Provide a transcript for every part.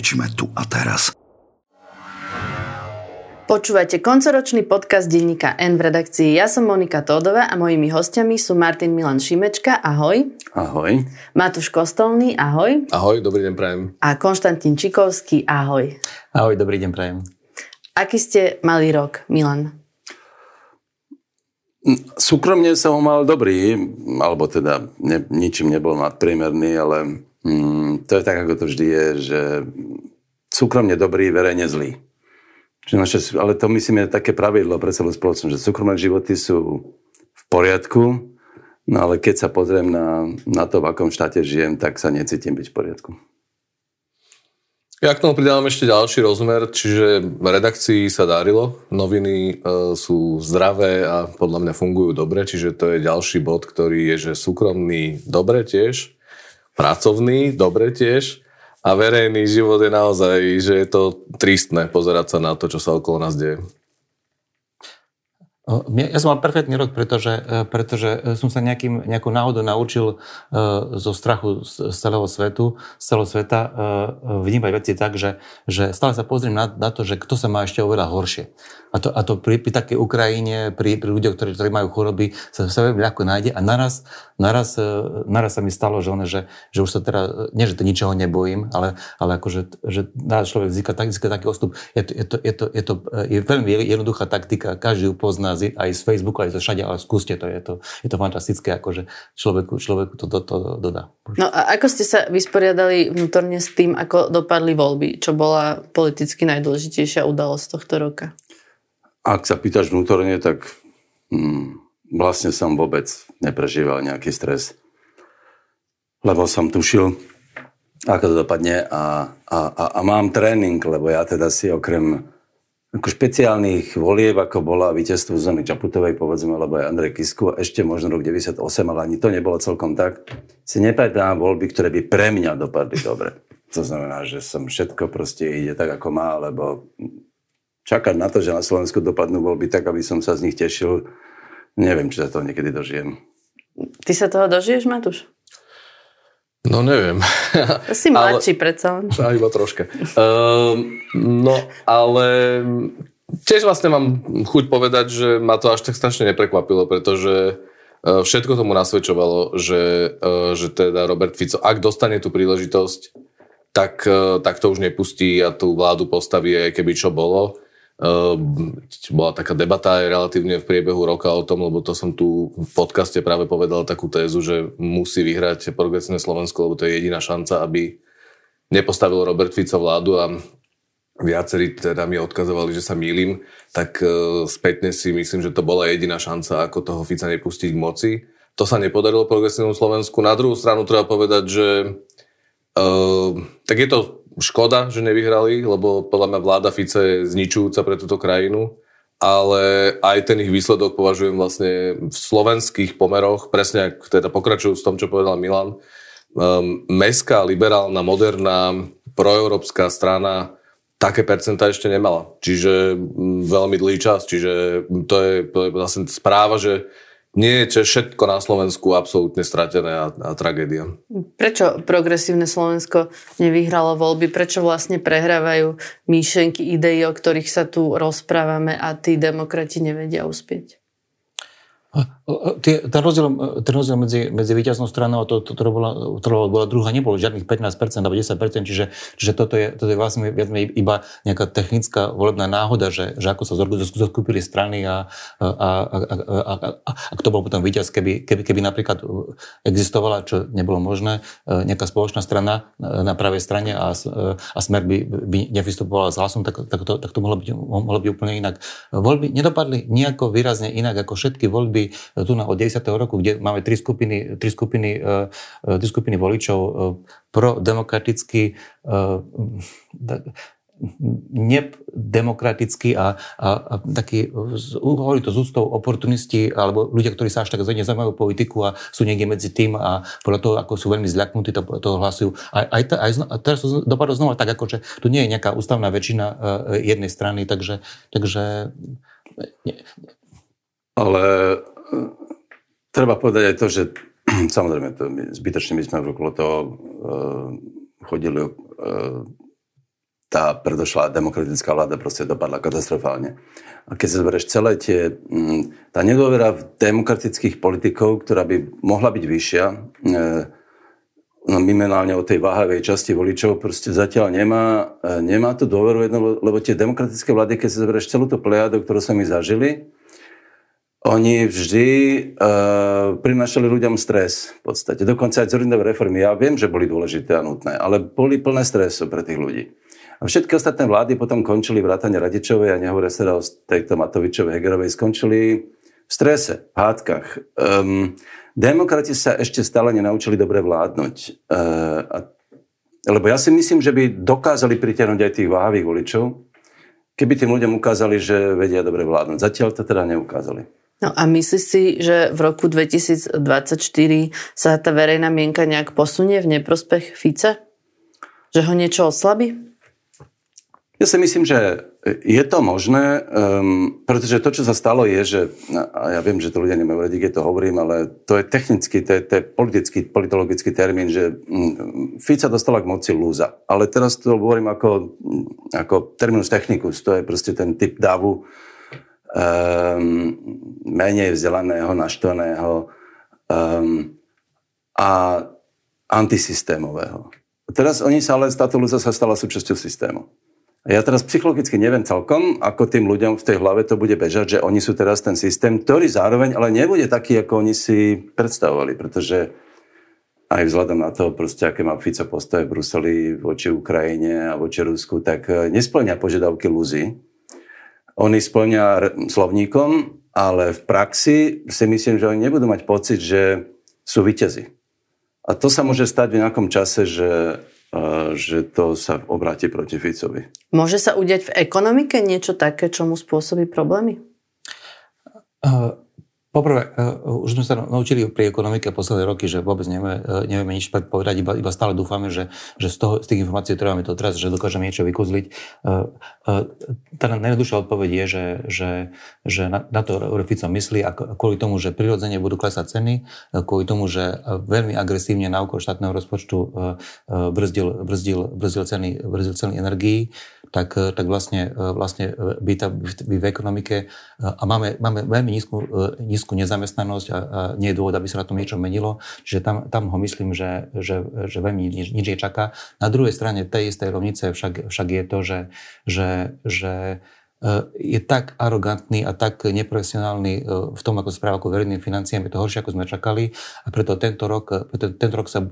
Liečime tu a teraz. Počúvate koncoročný podcast denníka N v redakcii. Ja som Monika Tódová a mojimi hostiami sú Martin Milan Šimečka, ahoj. Ahoj. Matúš Kostolný, ahoj. Ahoj, dobrý deň prajem. A Konštantín Čikovský, ahoj. Ahoj, dobrý deň prajem. Aký ste mali rok, Milan? Súkromne som ho mal dobrý, alebo teda ne, ničím nebol nadpriemerný, ale mm, to je tak, ako to vždy je, že súkromne dobrý, verejne zlý. Naše, ale to myslím je také pravidlo pre celú spoločnosť, že súkromné životy sú v poriadku, no ale keď sa pozriem na, na to, v akom štáte žijem, tak sa necítim byť v poriadku. Ja k tomu pridávam ešte ďalší rozmer, čiže v redakcii sa darilo, noviny e, sú zdravé a podľa mňa fungujú dobre, čiže to je ďalší bod, ktorý je, že súkromný dobre tiež, pracovný dobre tiež a verejný život je naozaj, že je to tristné pozerať sa na to, čo sa okolo nás deje. Ja som mal perfektný rok, pretože, e, pretože e, som sa nejakým, nejakou náhodou naučil e, zo strachu z celého svetu, z celého sveta vnímať veci tak, že, že stále sa pozriem na, na to, že kto sa má ešte oveľa horšie. A to, a to pri, pri takej Ukrajine, pri, pri ľuďoch, ktorí, ktorí majú choroby, sa, sa veľmi ľahko nájde a naraz, naraz, naraz sa mi stalo, že, one, že, že už sa teda, nie že to ničoho nebojím, ale, ale akože, že naraz človek získa, tak, získa taký ostup. Je to, je to, je to, je to je veľmi jednoduchá taktika, každý ju pozná aj z Facebooku, aj zo všade, ale skúste to, je to, je to fantastické, akože človeku, človeku to, to, to dodá. No a ako ste sa vysporiadali vnútorne s tým, ako dopadli voľby? Čo bola politicky najdôležitejšia udalosť tohto roka? Ak sa pýtaš vnútorne, tak hm, vlastne som vôbec neprežíval nejaký stres. Lebo som tušil, ako to dopadne a, a, a, a mám tréning, lebo ja teda si okrem ako špeciálnych volieb, ako bola víťazstvo Zuzany Čaputovej, povedzme, alebo aj Andrej Kisku, ešte možno rok 98, ale ani to nebolo celkom tak, si nepamätám voľby, ktoré by pre mňa dopadli dobre. To znamená, že som všetko proste ide tak, ako má, lebo čakať na to, že na Slovensku dopadnú voľby tak, aby som sa z nich tešil, neviem, či sa toho niekedy dožijem. Ty sa toho dožiješ, Matúš? No neviem. Si mladší predsa len. Iba troška. Uh, no ale tiež vlastne mám chuť povedať, že ma to až tak strašne neprekvapilo, pretože uh, všetko tomu nasvedčovalo, že, uh, že teda Robert Fico, ak dostane tú príležitosť, tak, uh, tak to už nepustí a tú vládu postaví aj keby čo bolo. Ehm, bola taká debata aj relatívne v priebehu roka o tom, lebo to som tu v podcaste práve povedal takú tézu, že musí vyhrať progresívne Slovensko, lebo to je jediná šanca, aby nepostavil Robert Fico vládu a viacerí teda mi odkazovali, že sa mýlim, tak e, spätne si myslím, že to bola jediná šanca, ako toho Fica nepustiť k moci. To sa nepodarilo progresívnemu Slovensku. Na druhú stranu treba povedať, že uh, tak je to škoda, že nevyhrali, lebo podľa mňa vláda Fice je zničujúca pre túto krajinu, ale aj ten ich výsledok považujem vlastne v slovenských pomeroch, presne ak teda pokračujú s tom, čo povedal Milan, um, mestská, liberálna, moderná, proeurópska strana také percentá ešte nemala. Čiže mm, veľmi dlhý čas. Čiže to je, to je vlastne správa, že nie je všetko na Slovensku absolútne stratené a, a tragédia. Prečo progresívne Slovensko nevyhralo voľby? Prečo vlastne prehrávajú myšlenky, idei, o ktorých sa tu rozprávame a tí demokrati nevedia uspieť? Ten rozdiel, ten rozdiel medzi, medzi víťaznou stranou a to, to, to, bola, to bola druhá, nebolo žiadnych 15% alebo 10%, čiže, čiže toto, je, toto je vlastne viac iba nejaká technická volebná náhoda, že, že ako sa zoskupili strany a, a, a, a, a, a, a kto bol potom víťaz, keby, keby, keby napríklad existovala, čo nebolo možné, nejaká spoločná strana na pravej strane a, a smer by, by nevystupovala s hlasom, tak, tak, to, tak to mohlo byť, mohlo byť úplne inak. Voľby nedopadli nejako výrazne inak ako všetky voľby tu na, od 90. roku, kde máme tri skupiny, tri skupiny, uh, tri skupiny voličov uh, prodemokraticky nedemokratický a, a, a taký, hovorí to z ústou oportunisti alebo ľudia, ktorí sa až tak nezaujímajú politiku a sú niekde medzi tým a podľa toho, ako sú veľmi zľaknutí, to, toho hlasujú. Aj, aj, aj, aj teraz to dopadlo znova tak, ako že tu nie je nejaká ústavná väčšina uh, jednej strany, takže, takže nie, Ale e, treba povedať aj to, že samozrejme, to my, zbytočne my sme okolo toho uh, chodili, uh, tá predošlá demokratická vláda proste dopadla katastrofálne. A keď sa zbereš celé tie, um, tá nedôvera v demokratických politikov, ktorá by mohla byť vyššia, uh, no minimálne o tej váhavej časti voličov, proste zatiaľ nemá, nemá tú dôveru, jedno, lebo tie demokratické vlády, keď sa zbereš celú tú plejadu, ktorú sme my zažili, oni vždy uh, prinašali ľuďom stres v podstate. Dokonca aj Zorindové reformy, ja viem, že boli dôležité a nutné, ale boli plné stresu pre tých ľudí. A všetky ostatné vlády potom končili vrátane Radičovej a nehovoria sa o tejto Matovičovej, Hegerovej, skončili v strese, v hádkach. Um, demokrati sa ešte stále nenaučili dobre vládnuť. Uh, a, lebo ja si myslím, že by dokázali pritiahnuť aj tých váhavých voličov, keby tým ľuďom ukázali, že vedia dobre vládnuť. Zatiaľ to teda neukázali. No a myslíš si, že v roku 2024 sa tá verejná mienka nejak posunie v neprospech Fica? Že ho niečo oslabí? Ja si myslím, že je to možné, um, pretože to, čo sa stalo, je, že, a ja viem, že to ľudia nemajú radi, keď to hovorím, ale to je technický, to je, to je politický, politologický termín, že um, Fica dostala k moci lúza. Ale teraz to hovorím ako, ako terminus technicus, to je proste ten typ davu, um, menej vzdelaného, naštvaného um, a antisystémového. Teraz oni sa ale, táto ľudia sa stala súčasťou systému. A ja teraz psychologicky neviem celkom, ako tým ľuďom v tej hlave to bude bežať, že oni sú teraz ten systém, ktorý zároveň ale nebude taký, ako oni si predstavovali, pretože aj vzhľadom na to, proste, aké má Fico postoje v Bruseli voči Ukrajine a voči Rusku, tak eh, nesplňa požiadavky Luzy, oni splňa slovníkom, ale v praxi si myslím, že oni nebudú mať pocit, že sú vyťazí. A to sa môže stať v nejakom čase, že, že to sa obráti proti Ficovi. Môže sa udiať v ekonomike niečo také, čo mu spôsobí problémy? Poprvé, uh, už sme sa naučili pri ekonomike posledné roky, že vôbec nevieme, uh, nevieme nič predpovedať, iba, iba stále dúfame, že, že z, toho, z tých informácií, ktoré máme to teraz, že dokážeme niečo vykuzliť. Uh, tá najjednoduchšia odpoveď je, že, že, že na, na to Fico myslí a kvôli tomu, že prirodzene budú klesať ceny, kvôli tomu, že veľmi agresívne na úkor štátneho rozpočtu brzdil, brzdil, brzdil, ceny, brzdil ceny energií, tak, tak vlastne, vlastne by, tá, by v ekonomike a máme, máme veľmi nízku, nízku nízku nezamestnanosť a, a nie je dôvod, aby sa na tom niečo menilo. Čiže tam, tam ho myslím, že, že, že veľmi nič, nič je čaká. Na druhej strane tej istej rovnice však, však je to, že, že, že e, je tak arogantný a tak neprofesionálny e, v tom, ako správa ako verejným financiám, je to horšie, ako sme čakali a preto tento rok, preto tento rok sa e,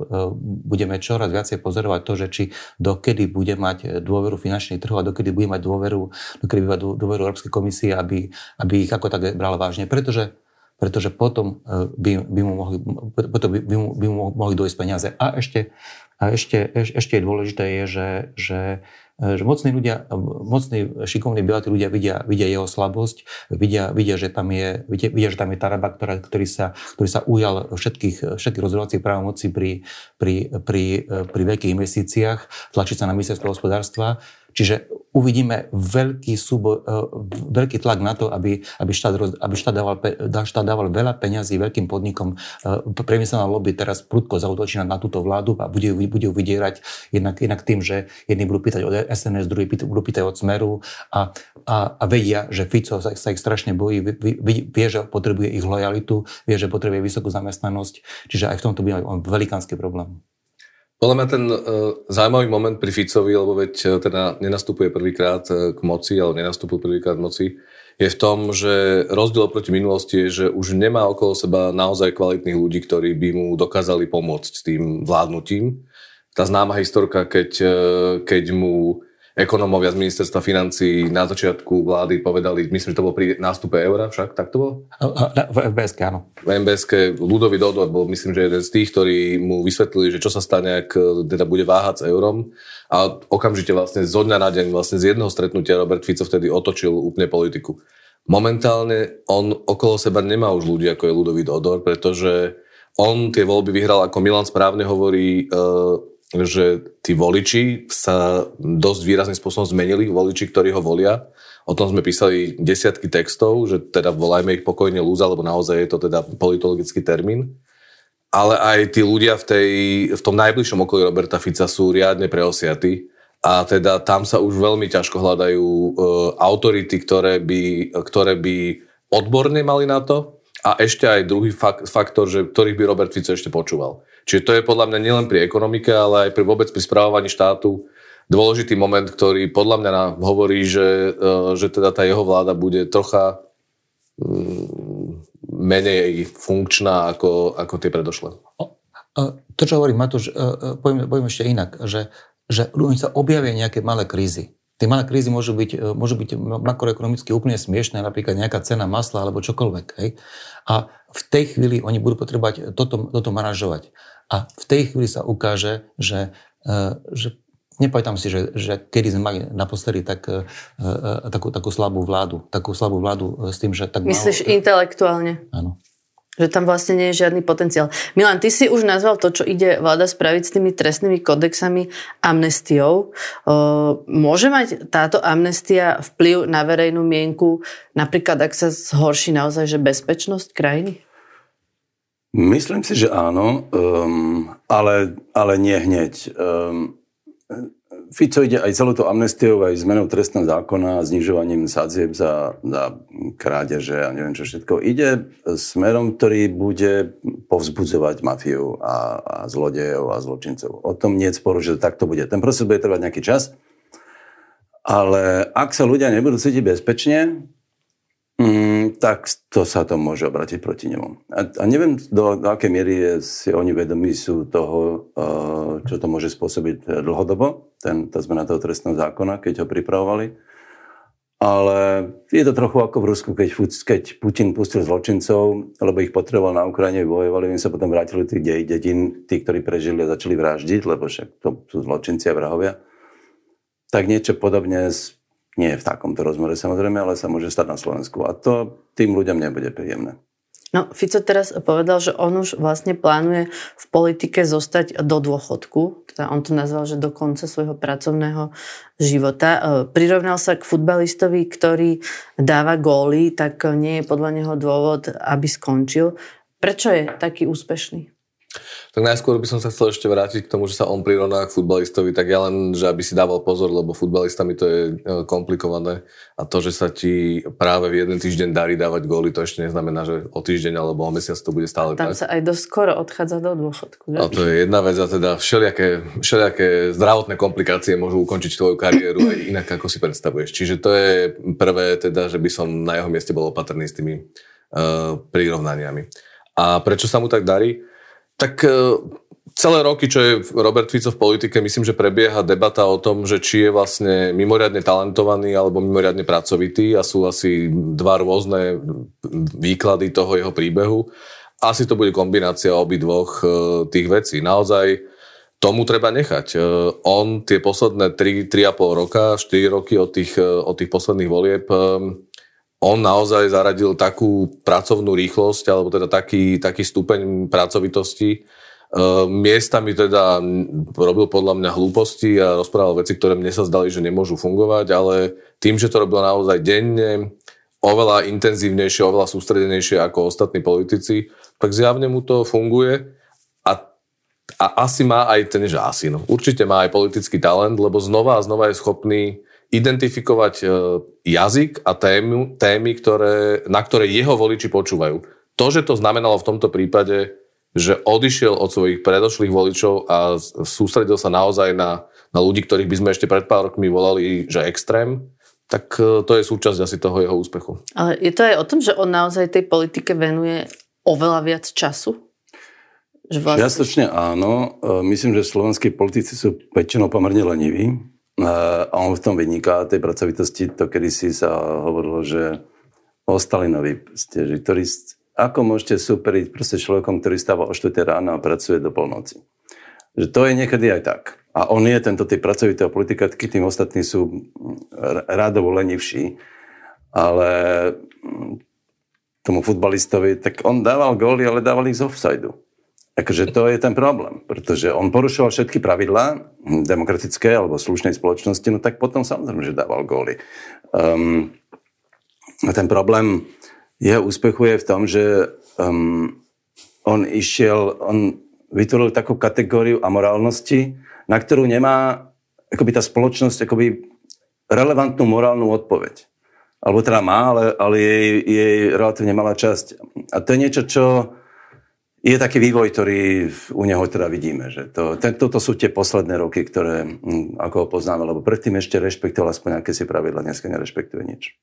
budeme čoraz viacej pozorovať to, že či dokedy bude mať dôveru finančných trhov a dokedy bude mať dôveru, dokedy bude mať dôveru Európskej komisie, aby, aby ich ako tak brala vážne. Pretože pretože potom e, by, by, mu, mohli, potom by, by, mu, by mu mohli dojsť peniaze. A ešte, a ešte, ešte je dôležité je, že, že, e, že mocní ľudia, mocní, šikovní bilatí ľudia vidia, vidia jeho slabosť, vidia, vidia, že tam je, vidia, vidia, že tam je Taraba, ktorá, ktorý, sa, ktorý sa ujal všetkých, všetkých rozhodovacích právomocí pri, pri, pri, pri veľkých investíciách, tlačí sa na ministerstvo hospodárstva Čiže uvidíme veľký, súbo, e, veľký tlak na to, aby, aby, štát, aby štát, dával, štát dával veľa peňazí veľkým podnikom. E, priemyselná lobby teraz prudko zautočí na, túto vládu a bude, bude ju vydierať jednak, jednak tým, že jedni budú pýtať od SNS, druhí budú pýtať od Smeru a, a, a vedia, že Fico sa, sa ich strašne bojí, vie, vie, že potrebuje ich lojalitu, vie, že potrebuje vysokú zamestnanosť, čiže aj v tomto by mal velikánsky problém. Podľa mňa ten uh, zaujímavý moment pri Ficovi, lebo veď uh, teda nenastupuje prvýkrát uh, k moci, ale nenastúpil prvýkrát k moci, je v tom, že rozdiel proti minulosti je, že už nemá okolo seba naozaj kvalitných ľudí, ktorí by mu dokázali pomôcť s tým vládnutím. Tá známa historka, keď, uh, keď mu ekonómovia z ministerstva financí na začiatku vlády povedali, myslím, že to bolo pri nástupe eura však, tak to bolo? V MBSK, áno. V MBSK Ludový Dodor bol, myslím, že jeden z tých, ktorí mu vysvetlili, že čo sa stane, ak teda bude váhať s eurom. A okamžite vlastne zo dňa na deň, vlastne z jedného stretnutia Robert Fico vtedy otočil úplne politiku. Momentálne on okolo seba nemá už ľudí, ako je Ludový Dodor, pretože on tie voľby vyhral, ako Milan správne hovorí, uh, že tí voliči sa dosť výrazným spôsobom zmenili, voliči, ktorí ho volia. O tom sme písali desiatky textov, že teda volajme ich pokojne lúza, lebo naozaj je to teda politologický termín. Ale aj tí ľudia v, tej, v tom najbližšom okolí Roberta Fica sú riadne preosiatí a teda tam sa už veľmi ťažko hľadajú e, autority, ktoré by, ktoré by odborne mali na to a ešte aj druhý fak- faktor, že, ktorých by Robert Fico ešte počúval. Čiže to je podľa mňa nielen pri ekonomike, ale aj pri vôbec pri správovaní štátu dôležitý moment, ktorý podľa mňa hovorí, že, e, že teda tá jeho vláda bude trocha mm, menej funkčná ako, ako tie predošlé. To, čo hovorí Matúš, e, e, poviem, poviem ešte inak, že, že sa objavia nejaké malé krízy. Tie malé krízy môžu byť, môžu byť makroekonomicky úplne smiešné, napríklad nejaká cena masla alebo čokoľvek. Hej? A v tej chvíli oni budú potrebovať toto, toto manažovať. A v tej chvíli sa ukáže, že, e, že nepamätám si, že, že kedy sme mali naposledy tak, e, e, takú, takú slabú vládu. Takú slabú vládu s tým, že tak Myslíš malo... intelektuálne? Áno. Že tam vlastne nie je žiadny potenciál. Milan, ty si už nazval to, čo ide vláda spraviť s tými trestnými kodexami amnestiou. Môže mať táto amnestia vplyv na verejnú mienku, napríklad ak sa zhorší naozaj že bezpečnosť krajiny? Myslím si, že áno, um, ale, ale nie hneď. Um, Fico ide aj celou to amnestiou, aj zmenou trestného zákona, znižovaním sadzieb za, za krádeže a neviem čo všetko. Ide smerom, ktorý bude povzbudzovať mafiu a, a zlodejov a zločincov. O tom nie je sporu, že tak to bude. Ten proces bude trvať nejaký čas, ale ak sa ľudia nebudú cítiť bezpečne, Mm, tak to sa to môže obratiť proti nemu. A, a neviem, do, do akej miery je, si oni vedomí sú toho, uh, čo to môže spôsobiť dlhodobo, ten, tá zmena toho trestného zákona, keď ho pripravovali. Ale je to trochu ako v Rusku, keď, keď Putin pustil zločincov, lebo ich potreboval na Ukrajine, bojovali, oni sa potom vrátili tých dedín, tí, ktorí prežili a začali vraždiť, lebo však to sú zločinci a vrahovia. Tak niečo podobne nie v takomto rozmere samozrejme, ale sa môže stať na Slovensku. A to tým ľuďom nebude príjemné. No, Fico teraz povedal, že on už vlastne plánuje v politike zostať do dôchodku. Teda on to nazval, že do konca svojho pracovného života. E, prirovnal sa k futbalistovi, ktorý dáva góly, tak nie je podľa neho dôvod, aby skončil. Prečo je taký úspešný? Tak najskôr by som sa chcel ešte vrátiť k tomu, že sa on prirovná k futbalistovi, tak ja len, že aby si dával pozor, lebo futbalistami to je e, komplikované a to, že sa ti práve v jeden týždeň darí dávať góly, to ešte neznamená, že o týždeň alebo o mesiac to bude stále Tam tak. sa aj dosť skoro odchádza do dôchodku. Že? A to je jedna vec a teda všelijaké, všelijaké zdravotné komplikácie môžu ukončiť tvoju kariéru aj inak, ako si predstavuješ. Čiže to je prvé teda, že by som na jeho mieste bol opatrný s tými uh, prirovnaniami. A prečo sa mu tak darí? Tak e, celé roky, čo je Robert Fico v politike, myslím, že prebieha debata o tom, že či je vlastne mimoriadne talentovaný alebo mimoriadne pracovitý a sú asi dva rôzne výklady toho jeho príbehu. Asi to bude kombinácia obidvoch e, tých vecí. Naozaj tomu treba nechať. E, on tie posledné 3, 3,5 roka, 4 roky od tých, od tých posledných volieb on naozaj zaradil takú pracovnú rýchlosť, alebo teda taký, taký stupeň pracovitosti. E, miestami teda robil podľa mňa hlúposti a rozprával veci, ktoré mne sa zdali, že nemôžu fungovať, ale tým, že to robil naozaj denne, oveľa intenzívnejšie, oveľa sústredenejšie ako ostatní politici, tak zjavne mu to funguje a, a asi má aj ten, že asi, no, určite má aj politický talent, lebo znova a znova je schopný identifikovať e, jazyk a témy, témy ktoré, na ktoré jeho voliči počúvajú. To, že to znamenalo v tomto prípade, že odišiel od svojich predošlých voličov a sústredil sa naozaj na, na ľudí, ktorých by sme ešte pred pár rokmi volali, že extrém, tak e, to je súčasť asi toho jeho úspechu. Ale je to aj o tom, že on naozaj tej politike venuje oveľa viac času? Že vlastne... Čiastočne áno. E, myslím, že slovenskí politici sú väčšinou pomerne leniví a on v tom vyniká, tej pracovitosti, to kedy sa hovorilo, že o Stalinovi, ste, že ktorý, ako môžete superiť proste človekom, ktorý stáva o 4 rána a pracuje do polnoci. Že to je niekedy aj tak. A on je tento typ pracovitého politika, tým ostatní sú rádovo lenivší. Ale tomu futbalistovi, tak on dával góly, ale dával ich z offsideu. Akože to je ten problém, pretože on porušoval všetky pravidlá demokratické alebo slušnej spoločnosti, no tak potom samozrejme, že dával góly. Um, ten problém jeho úspechu je v tom, že um, on išiel, on vytvoril takú kategóriu amorálnosti, na ktorú nemá akoby tá spoločnosť akoby relevantnú morálnu odpoveď. Alebo teda má, ale, ale jej, jej relatívne malá časť. A to je niečo, čo je taký vývoj, ktorý u neho teda vidíme. Že to, ten, toto sú tie posledné roky, ktoré, hm, ako ho poznáme, lebo predtým ešte rešpektoval aspoň nejaké si pravidla, dneska nerešpektuje nič.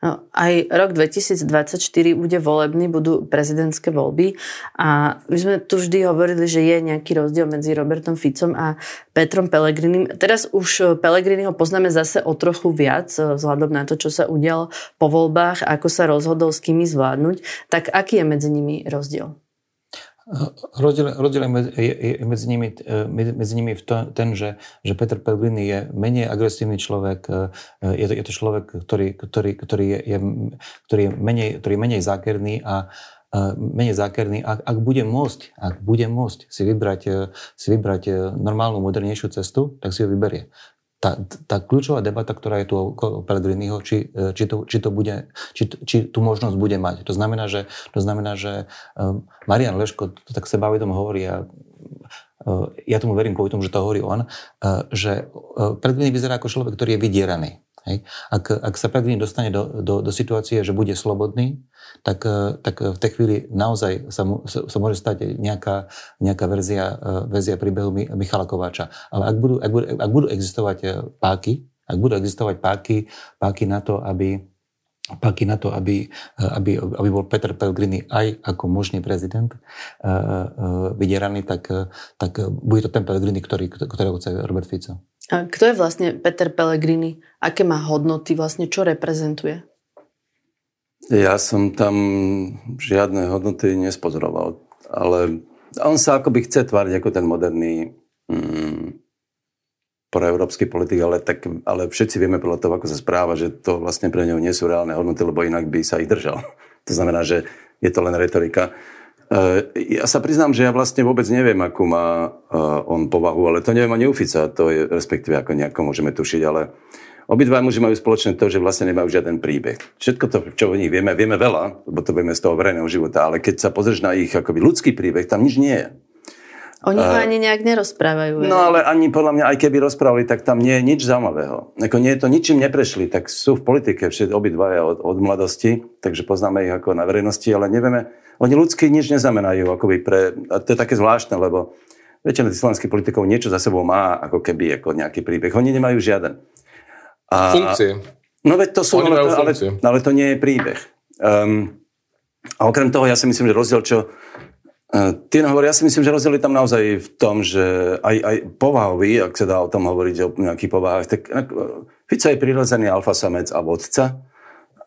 No, aj rok 2024 bude volebný, budú prezidentské voľby a my sme tu vždy hovorili, že je nejaký rozdiel medzi Robertom Ficom a Petrom Pelegrinim. Teraz už Pelegriniho poznáme zase o trochu viac vzhľadom na to, čo sa udialo po voľbách, ako sa rozhodol s kými zvládnuť. Tak aký je medzi nimi rozdiel? Rozdiel, rozdiel je, je medzi nimi, e, medzi nimi v to, ten, že, že Peter Pellegrini je menej agresívny človek, e, je to, je to človek, ktorý, ktorý, ktorý, je, je, ktorý, je menej, ktorý je menej zákerný a menej zákerný, ak, ak bude môcť, ak bude môcť si vybrať, e, si vybrať normálnu, modernejšiu cestu, tak si ho vyberie tá, tá kľúčová debata, ktorá je tu okolo Pellegriniho, či, či, to, či, to bude, či, či tú možnosť bude mať. To znamená, že, to znamená, že um, Marian Leško to tak sebavedom hovorí a uh, ja tomu verím kvôli tomu, že to hovorí on, že Pellegrini vyzerá ako človek, ktorý je vydieraný. Hej. Ak, ak sa Pellegrini dostane do, do, do situácie, že bude slobodný, tak, eh, tak v tej chvíli naozaj sa, mu, sa, môže stať nejaká, nejaká verzia, eh, verzia príbehu Michala Kováča. Ale ak budú, ak budú, ak budú existovať eh, páky, ak budú existovať páky, páky na to, aby páky na to, aby, aby, aby bol Peter Pellegrini aj ako možný prezident vydieraný, tak, tak bude to ten Pellegrini, ktorý, ktorého chce Robert Fico. A kto je vlastne Peter Pellegrini? Aké má hodnoty? Vlastne čo reprezentuje? Ja som tam žiadne hodnoty nespozoroval, ale on sa akoby chce tváriť ako ten moderný mm, proeurópsky politik, ale, tak, ale všetci vieme podľa toho, ako sa správa, že to vlastne pre neho nie sú reálne hodnoty, lebo inak by sa ich držal. To znamená, že je to len retorika. E, ja sa priznám, že ja vlastne vôbec neviem, akú má e, on povahu, ale to neviem ani Ufica, to je respektíve ako nejako môžeme tušiť, ale Obidva muži majú spoločné to, že vlastne nemajú žiaden príbeh. Všetko to, čo o nich vieme, vieme veľa, lebo to vieme z toho verejného života, ale keď sa pozrieš na ich akoby ľudský príbeh, tam nič nie je. Oni ho ani nejak nerozprávajú. No ale ani podľa mňa, aj keby rozprávali, tak tam nie je nič zaujímavého. Ako nie je to ničím neprešli, tak sú v politike všetci obidvaja od, od mladosti, takže poznáme ich ako na verejnosti, ale nevieme, oni ľudský nič neznamenajú, akoby pre, a to je také zvláštne, lebo väčšina tých slovenských politikov niečo za sebou má, ako keby ako nejaký príbeh. Oni nemajú žiaden. A, funkcie. No veď to sú, ale, ale, ale to nie je príbeh. Um, a okrem toho, ja si myslím, že rozdiel, čo ty hovorí, ja si myslím, že rozdiel je tam naozaj v tom, že aj, aj povahový, ak sa dá o tom hovoriť o nejakých povahách, tak uh, Fico je prirodzený alfasamec a vodca.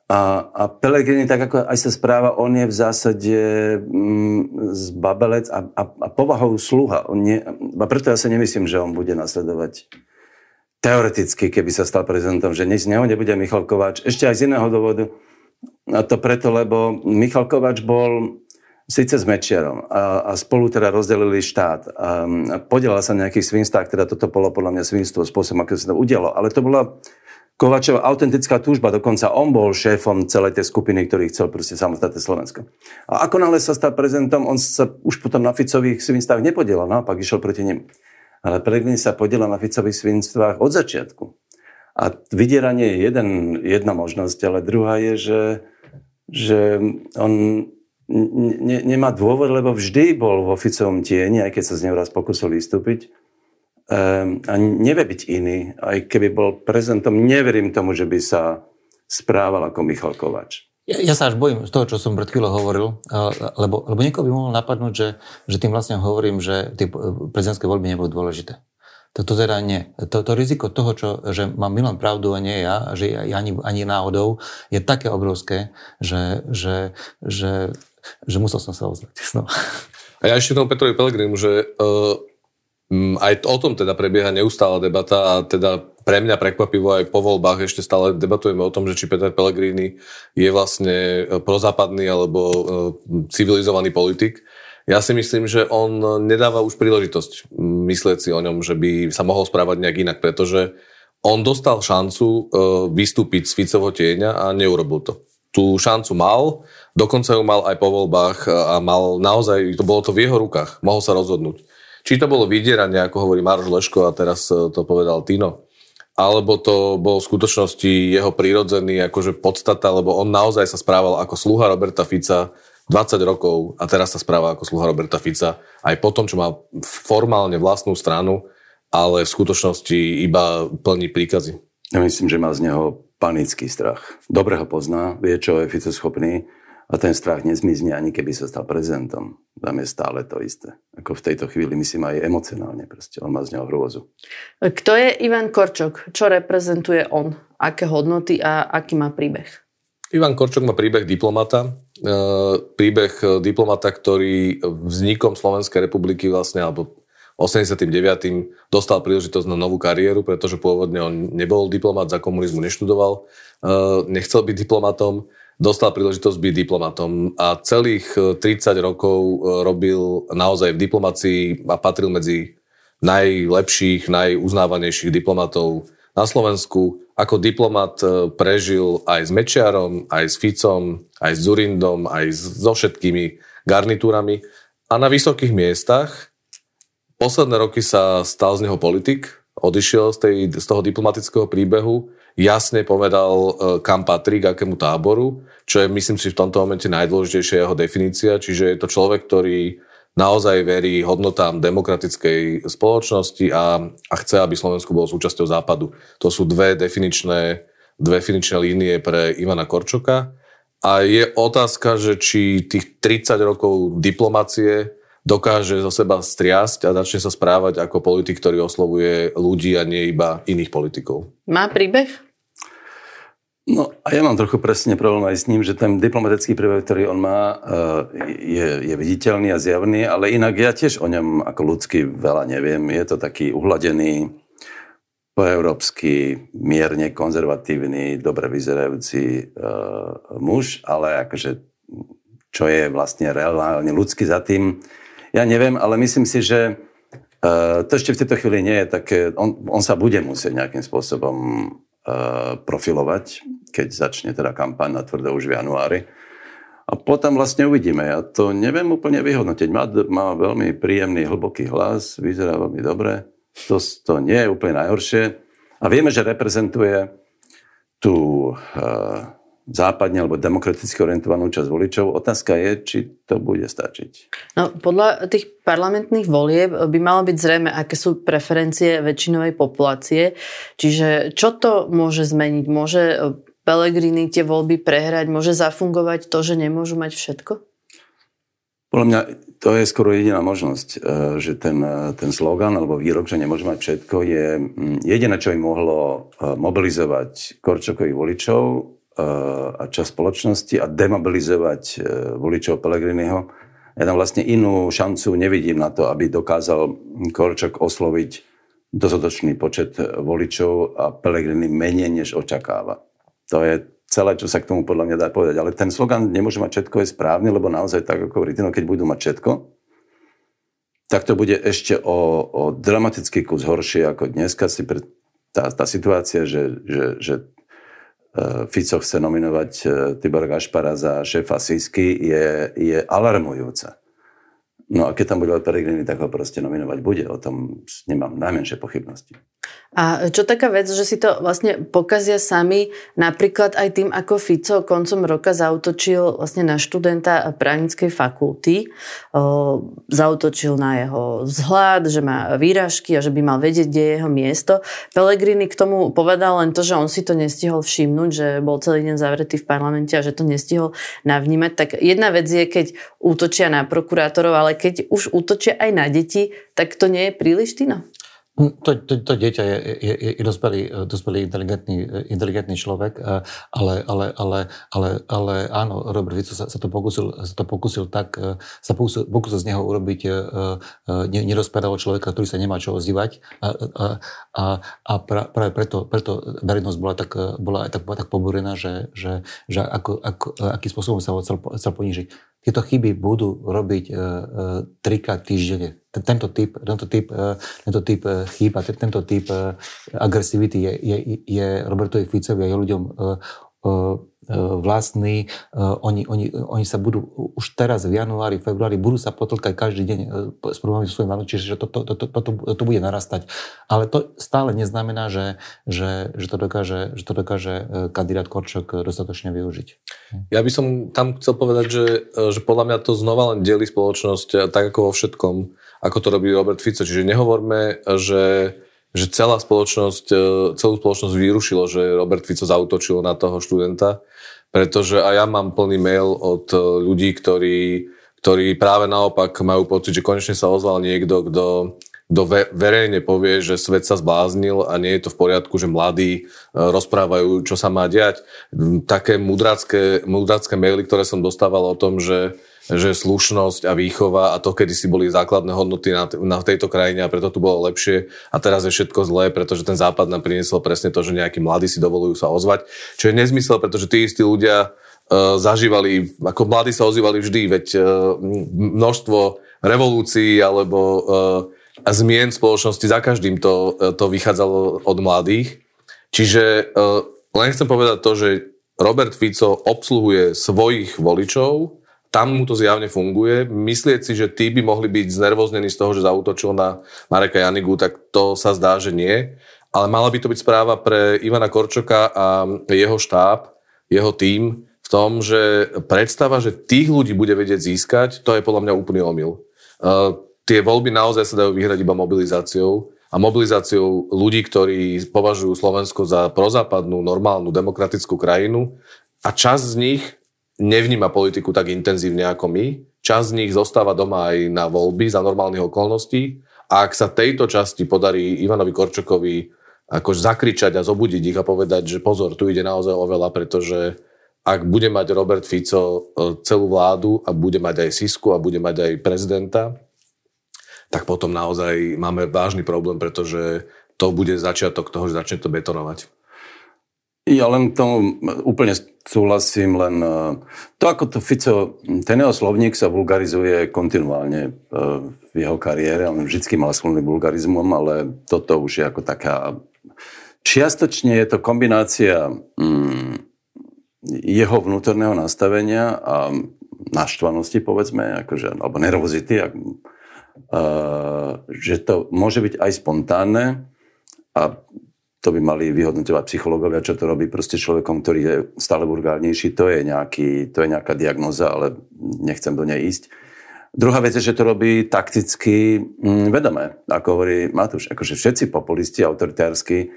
A, a Pelegrini, tak ako aj sa správa, on je v zásade mm, zbabelec a, a, a povahou sluha. On nie, a preto ja sa nemyslím, že on bude nasledovať teoreticky, keby sa stal prezidentom, že z neho nebude Michal Kováč. Ešte aj z iného dôvodu. A to preto, lebo Michal Kováč bol síce s Mečiarom a, a spolu teda rozdelili štát a, a podielal sa na nejakých svinstách, teda toto bolo podľa mňa svinstvo, spôsobom, ako sa to udialo. Ale to bola Kovačová autentická túžba, dokonca on bol šéfom celej tej skupiny, ktorý chcel proste samostatné Slovensko. A ako náhle sa stal prezidentom, on sa už potom na Ficových svinstách nepodielal, naopak išiel proti nim. Ale Pelegrini sa podiela na Ficových svinstvách od začiatku. A vydieranie je jeden, jedna možnosť, ale druhá je, že, že on ne, nemá dôvod, lebo vždy bol vo Ficovom tieni, aj keď sa z neho raz pokusil vystúpiť. Um, a nevie byť iný. Aj keby bol prezidentom, neverím tomu, že by sa správal ako Michal Kovač. Ja, ja sa až bojím z toho, čo som pred chvíľou hovoril, lebo, lebo niekoho by mohol napadnúť, že, že tým vlastne hovorím, že tie prezidentské voľby nebudú dôležité. To, to teda nie. To, to riziko toho, čo, že mám Milan pravdu a nie ja, že ani, ani náhodou, je také obrovské, že, že, že, že musel som sa ozvať. No. A ja ešte tomu Petrovi Pelegrim, že uh, aj o tom teda prebieha neustála debata a teda pre mňa prekvapivo aj po voľbách ešte stále debatujeme o tom, že či Peter Pellegrini je vlastne e, prozápadný alebo e, civilizovaný politik. Ja si myslím, že on nedáva už príležitosť myslieť si o ňom, že by sa mohol správať nejak inak, pretože on dostal šancu vystúpiť z Ficovo tieňa a neurobil to. Tú šancu mal, dokonca ju mal aj po voľbách a mal naozaj, to bolo to v jeho rukách, mohol sa rozhodnúť. Či to bolo vydieranie, ako hovorí Maroš Leško a teraz e, to povedal Tino, alebo to bol v skutočnosti jeho prírodzený akože podstata, lebo on naozaj sa správal ako sluha Roberta Fica 20 rokov a teraz sa správa ako sluha Roberta Fica aj po tom, čo má formálne vlastnú stranu, ale v skutočnosti iba plní príkazy. Ja myslím, že má z neho panický strach. Dobre ho pozná, vie, čo je Fico schopný a ten strach nezmizne ani keby sa stal prezidentom. Tam je stále to isté. Ako v tejto chvíli, myslím, aj emocionálne. Proste. On má z neho hrôzu. Kto je Ivan Korčok? Čo reprezentuje on? Aké hodnoty a aký má príbeh? Ivan Korčok má príbeh diplomata. E, príbeh diplomata, ktorý vznikom Slovenskej republiky vlastne, alebo 89. dostal príležitosť na novú kariéru, pretože pôvodne on nebol diplomat, za komunizmu neštudoval, e, nechcel byť diplomatom, dostal príležitosť byť diplomatom a celých 30 rokov e, robil naozaj v diplomácii a patril medzi najlepších, najuznávanejších diplomatov na Slovensku. Ako diplomat e, prežil aj s Mečiarom, aj s Ficom, aj s Zurindom, aj so všetkými garnitúrami. A na vysokých miestach Posledné roky sa stal z neho politik, odišiel z, tej, z toho diplomatického príbehu, jasne povedal, e, kam patrí, k akému táboru, čo je, myslím si, v tomto momente najdôležitejšia jeho definícia, čiže je to človek, ktorý naozaj verí hodnotám demokratickej spoločnosti a, a chce, aby Slovensku bolo súčasťou západu. To sú dve definičné, dve definičné línie pre Ivana Korčoka. A je otázka, že či tých 30 rokov diplomacie dokáže zo seba striasť a začne sa správať ako politik, ktorý oslovuje ľudí a nie iba iných politikov. Má príbeh? No a ja mám trochu presne problém aj s ním, že ten diplomatický príbeh, ktorý on má, eh, je, je viditeľný a zjavný, ale inak ja tiež o ňom ako ľudský veľa neviem. Je to taký uhladený, poeurópsky, mierne konzervatívny, dobre vyzerajúci uh, muž, ale akože čo je vlastne reálne ľudský za tým, ja neviem, ale myslím si, že uh, to ešte v tejto chvíli nie je také... On, on sa bude musieť nejakým spôsobom profilovať, keď začne teda kampaň na tvrdo už v januári. A potom vlastne uvidíme. Ja to neviem úplne vyhodnotiť. Má, má veľmi príjemný, hlboký hlas, vyzerá veľmi dobre. To, to nie je úplne najhoršie. A vieme, že reprezentuje tú uh, západne alebo demokraticky orientovanú časť voličov. Otázka je, či to bude stačiť. No, podľa tých parlamentných volieb by malo byť zrejme, aké sú preferencie väčšinovej populácie. Čiže čo to môže zmeniť? Môže Pelegrini tie voľby prehrať? Môže zafungovať to, že nemôžu mať všetko? Podľa mňa to je skoro jediná možnosť, e, že ten, e, ten slogan alebo výrok, že nemôže mať všetko, je jediné, čo im mohlo e, mobilizovať Korčokových voličov a časť spoločnosti a demobilizovať voličov Pelegriniho. Ja tam vlastne inú šancu nevidím na to, aby dokázal Korčok osloviť dostatočný počet voličov a Pelegrini menej, než očakáva. To je celé, čo sa k tomu podľa mňa dá povedať. Ale ten slogan nemôže mať všetko je správny, lebo naozaj tak, ako hovorí keď budú mať všetko, tak to bude ešte o, o dramatický kus horšie ako dneska. Si pre, tá, tá situácia, že, že, že E, Fico chce nominovať e, Tibor Gašpara za šéfa Sisky, je, je alarmujúca. No a keď tam bude Peregrini, tak ho proste nominovať bude. O tom nemám najmenšie pochybnosti. A čo taká vec, že si to vlastne pokazia sami, napríklad aj tým, ako Fico koncom roka zautočil vlastne na študenta právnickej fakulty, o, zautočil na jeho vzhľad, že má výražky a že by mal vedieť, kde je jeho miesto. Pelegrini k tomu povedal len to, že on si to nestihol všimnúť, že bol celý deň zavretý v parlamente a že to nestihol navnímať. Tak jedna vec je, keď útočia na prokurátorov, ale keď už útočia aj na deti, tak to nie je príliš, Tino? Hm, to, to, to dieťa je, je, je dospelý, dospelý inteligentný, inteligentný človek, eh, ale, ale, ale, ale, ale áno, Robert Fico sa, sa to pokusil, sa to pokusil tak, eh, sa pokusil, pokusil z neho urobiť eh, nedospelého človeka, ktorý sa nemá čo ozývať a, a, a, pra, práve preto, preto verejnosť bola tak, bola tak, tak pobúrená, že, že, že ako, ako, akým spôsobom sa ho chcel, chcel ponížiť. Tieto chyby budú robiť uh, uh, trikrát týždenne. Tento typ, tento typ, uh, tento typ chýb a tento typ agresivity je, je, je Robertovi Ficovi a jeho ľuďom E, vlastní, e, oni, oni, oni sa budú už teraz v januári, februári, budú sa potlkať každý deň e, s problémami so svojím vládom, čiže to, to, to, to, to, to bude narastať. Ale to stále neznamená, že, že, že, to, dokáže, že to dokáže kandidát Korčok dostatočne využiť. Ja by som tam chcel povedať, že, že podľa mňa to znova len delí spoločnosť tak ako vo všetkom, ako to robí Robert Fico. Čiže nehovorme, že že celá spoločnosť, celú spoločnosť vyrušilo, že Robert Fico zautočil na toho študenta pretože aj ja mám plný mail od e, ľudí, ktorí, ktorí práve naopak majú pocit, že konečne sa ozval niekto, kto kto verejne povie, že svet sa zbláznil a nie je to v poriadku, že mladí e, rozprávajú, čo sa má diať. Také mudracké, mudracké maily, ktoré som dostával o tom, že že slušnosť a výchova a to, kedy si boli základné hodnoty na, na tejto krajine a preto tu bolo lepšie a teraz je všetko zlé, pretože ten západ nám priniesol presne to, že nejakí mladí si dovolujú sa ozvať, čo je nezmysel, pretože tí istí ľudia uh, zažívali, ako mladí sa ozývali vždy, veď uh, množstvo revolúcií alebo zmien spoločnosti za každým to, uh, to vychádzalo od mladých. Čiže uh, len chcem povedať to, že Robert Fico obsluhuje svojich voličov, tam mu to zjavne funguje. Myslieť si, že tí by mohli byť znervoznení z toho, že zautočil na Mareka Janigu, tak to sa zdá, že nie. Ale mala by to byť správa pre Ivana Korčoka a jeho štáb, jeho tím v tom, že predstava, že tých ľudí bude vedieť získať, to je podľa mňa úplný omyl. Tie voľby naozaj sa dajú vyhrať iba mobilizáciou a mobilizáciou ľudí, ktorí považujú Slovensko za prozápadnú, normálnu, demokratickú krajinu a čas z nich nevníma politiku tak intenzívne ako my. Čas z nich zostáva doma aj na voľby za normálnych okolností. A ak sa tejto časti podarí Ivanovi Korčokovi akož zakričať a zobudiť ich a povedať, že pozor, tu ide naozaj o veľa, pretože ak bude mať Robert Fico e, celú vládu a bude mať aj Sisku a bude mať aj prezidenta, tak potom naozaj máme vážny problém, pretože to bude začiatok toho, že začne to betonovať. Ja len tomu úplne súhlasím, len e, to, ako to Fico, ten jeho slovník sa vulgarizuje kontinuálne e, v jeho kariére. On vždy mal sklony vulgarizmom, ale toto už je ako taká... Čiastočne je to kombinácia mm, jeho vnútorného nastavenia a naštvanosti, povedzme, akože, alebo nervozity, ak, že to môže byť aj spontánne a to by mali vyhodnotovať psychológovia, čo to robí proste človekom, ktorý je stále vulgárnejší. To je, nejaký, to je nejaká diagnoza, ale nechcem do nej ísť. Druhá vec je, že to robí takticky mm, vedome. Ako hovorí Matúš, akože všetci populisti autoritársky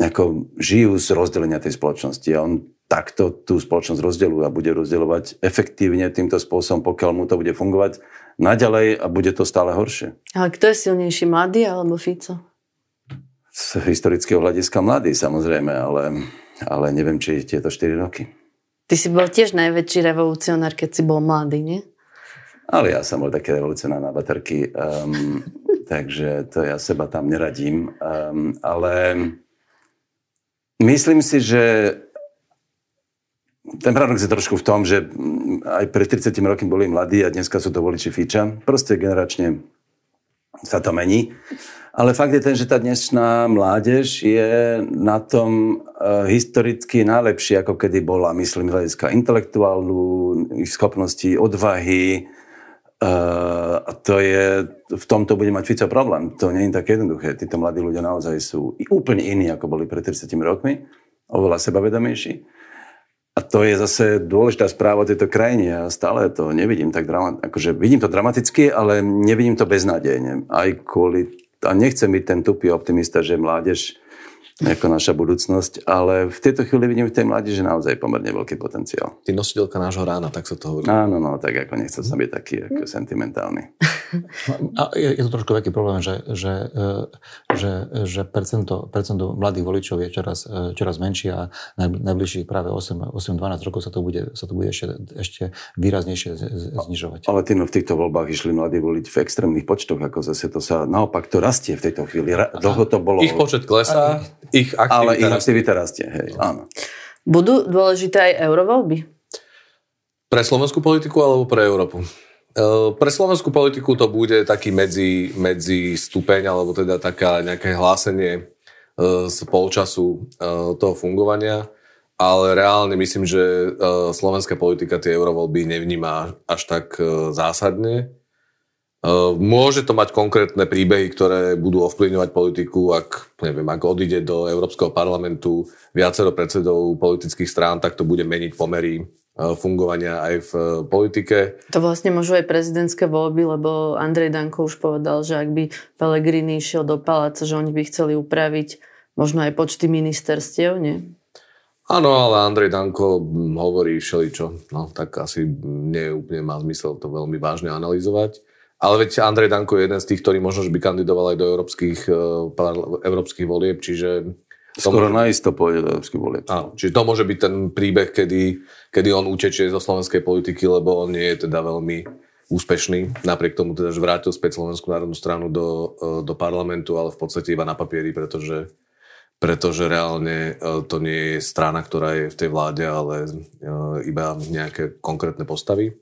ako žijú z rozdelenia tej spoločnosti a on takto tú spoločnosť rozdeluje a bude rozdeľovať efektívne týmto spôsobom, pokiaľ mu to bude fungovať naďalej a bude to stále horšie. Ale kto je silnejší, mladý alebo Fico? z historického hľadiska mladý samozrejme, ale, ale neviem, či tieto 4 roky. Ty si bol tiež najväčší revolucionár, keď si bol mladý, nie? Ale ja som bol taký revolucionár na baterky, um, takže to ja seba tam neradím. Um, ale myslím si, že ten paradox je trošku v tom, že aj pred 30 rokmi boli mladí a dneska sú to voliči Fiča. Proste generačne sa to mení. Ale fakt je ten, že tá dnešná mládež je na tom uh, historicky najlepšie, ako kedy bola, myslím, hľadiska intelektuálnu, ich schopnosti, odvahy. Uh, a to je, v tomto bude mať Fico problém. To nie je také jednoduché. Títo mladí ľudia naozaj sú úplne iní, ako boli pred 30 rokmi. Oveľa sebavedomejší. A to je zase dôležitá správa tejto krajine. Ja stále to nevidím tak dramaticky. Akože vidím to dramaticky, ale nevidím to beznádejne. Aj kvôli a nechcem byť ten tupý optimista, že mládež ako naša budúcnosť, ale v tejto chvíli vidím v tej mládeži naozaj pomerne veľký potenciál. Ty nositeľka nášho rána, tak sa to hovorí. Áno, no, tak ako nechcel som byť taký ako sentimentálny. A je, je to trošku veľký problém, že, že, e, že, že percento, percento mladých voličov je čoraz, e, čoraz menšie a najbližších práve 8-12 rokov sa to bude, sa to bude ešte, ešte výraznejšie znižovať. Ale tí no, v týchto voľbách išli mladí voliť v extrémnych počtoch, ako zase to sa naopak to rastie v tejto chvíli. Dlho to bolo... Ich počet klesá, ich aktivita Ale ich aktivita rastie, hej, áno. Budú dôležité aj eurovoľby? Pre slovenskú politiku alebo pre Európu? Uh, pre slovenskú politiku to bude taký medzi, medzi stupeň, alebo teda taká nejaké hlásenie uh, z polčasu uh, toho fungovania, ale reálne myslím, že slovenská politika tie eurovoľby nevníma až tak zásadne. Môže to mať konkrétne príbehy, ktoré budú ovplyvňovať politiku, ak, neviem, ak odíde do Európskeho parlamentu viacero predsedov politických strán, tak to bude meniť pomery fungovania aj v e, politike. To vlastne môžu aj prezidentské voľby, lebo Andrej Danko už povedal, že ak by Pelegrini išiel do paláca, že oni by chceli upraviť možno aj počty ministerstiev, nie? Áno, ale Andrej Danko hovorí všeličo. No, tak asi nie úplne má zmysel to veľmi vážne analyzovať. Ale veď Andrej Danko je jeden z tých, ktorý možno by kandidoval aj do európskych, e, európskych volieb, čiže Skoro môže... naisto pôjde do európskych volieb. Áno, čiže to môže byť ten príbeh, kedy, kedy on utečie zo slovenskej politiky, lebo on nie je teda veľmi úspešný, napriek tomu teda, že vrátil späť Slovenskú národnú stranu do, e, do parlamentu, ale v podstate iba na papieri, pretože, pretože reálne e, to nie je strana, ktorá je v tej vláde, ale e, iba nejaké konkrétne postavy.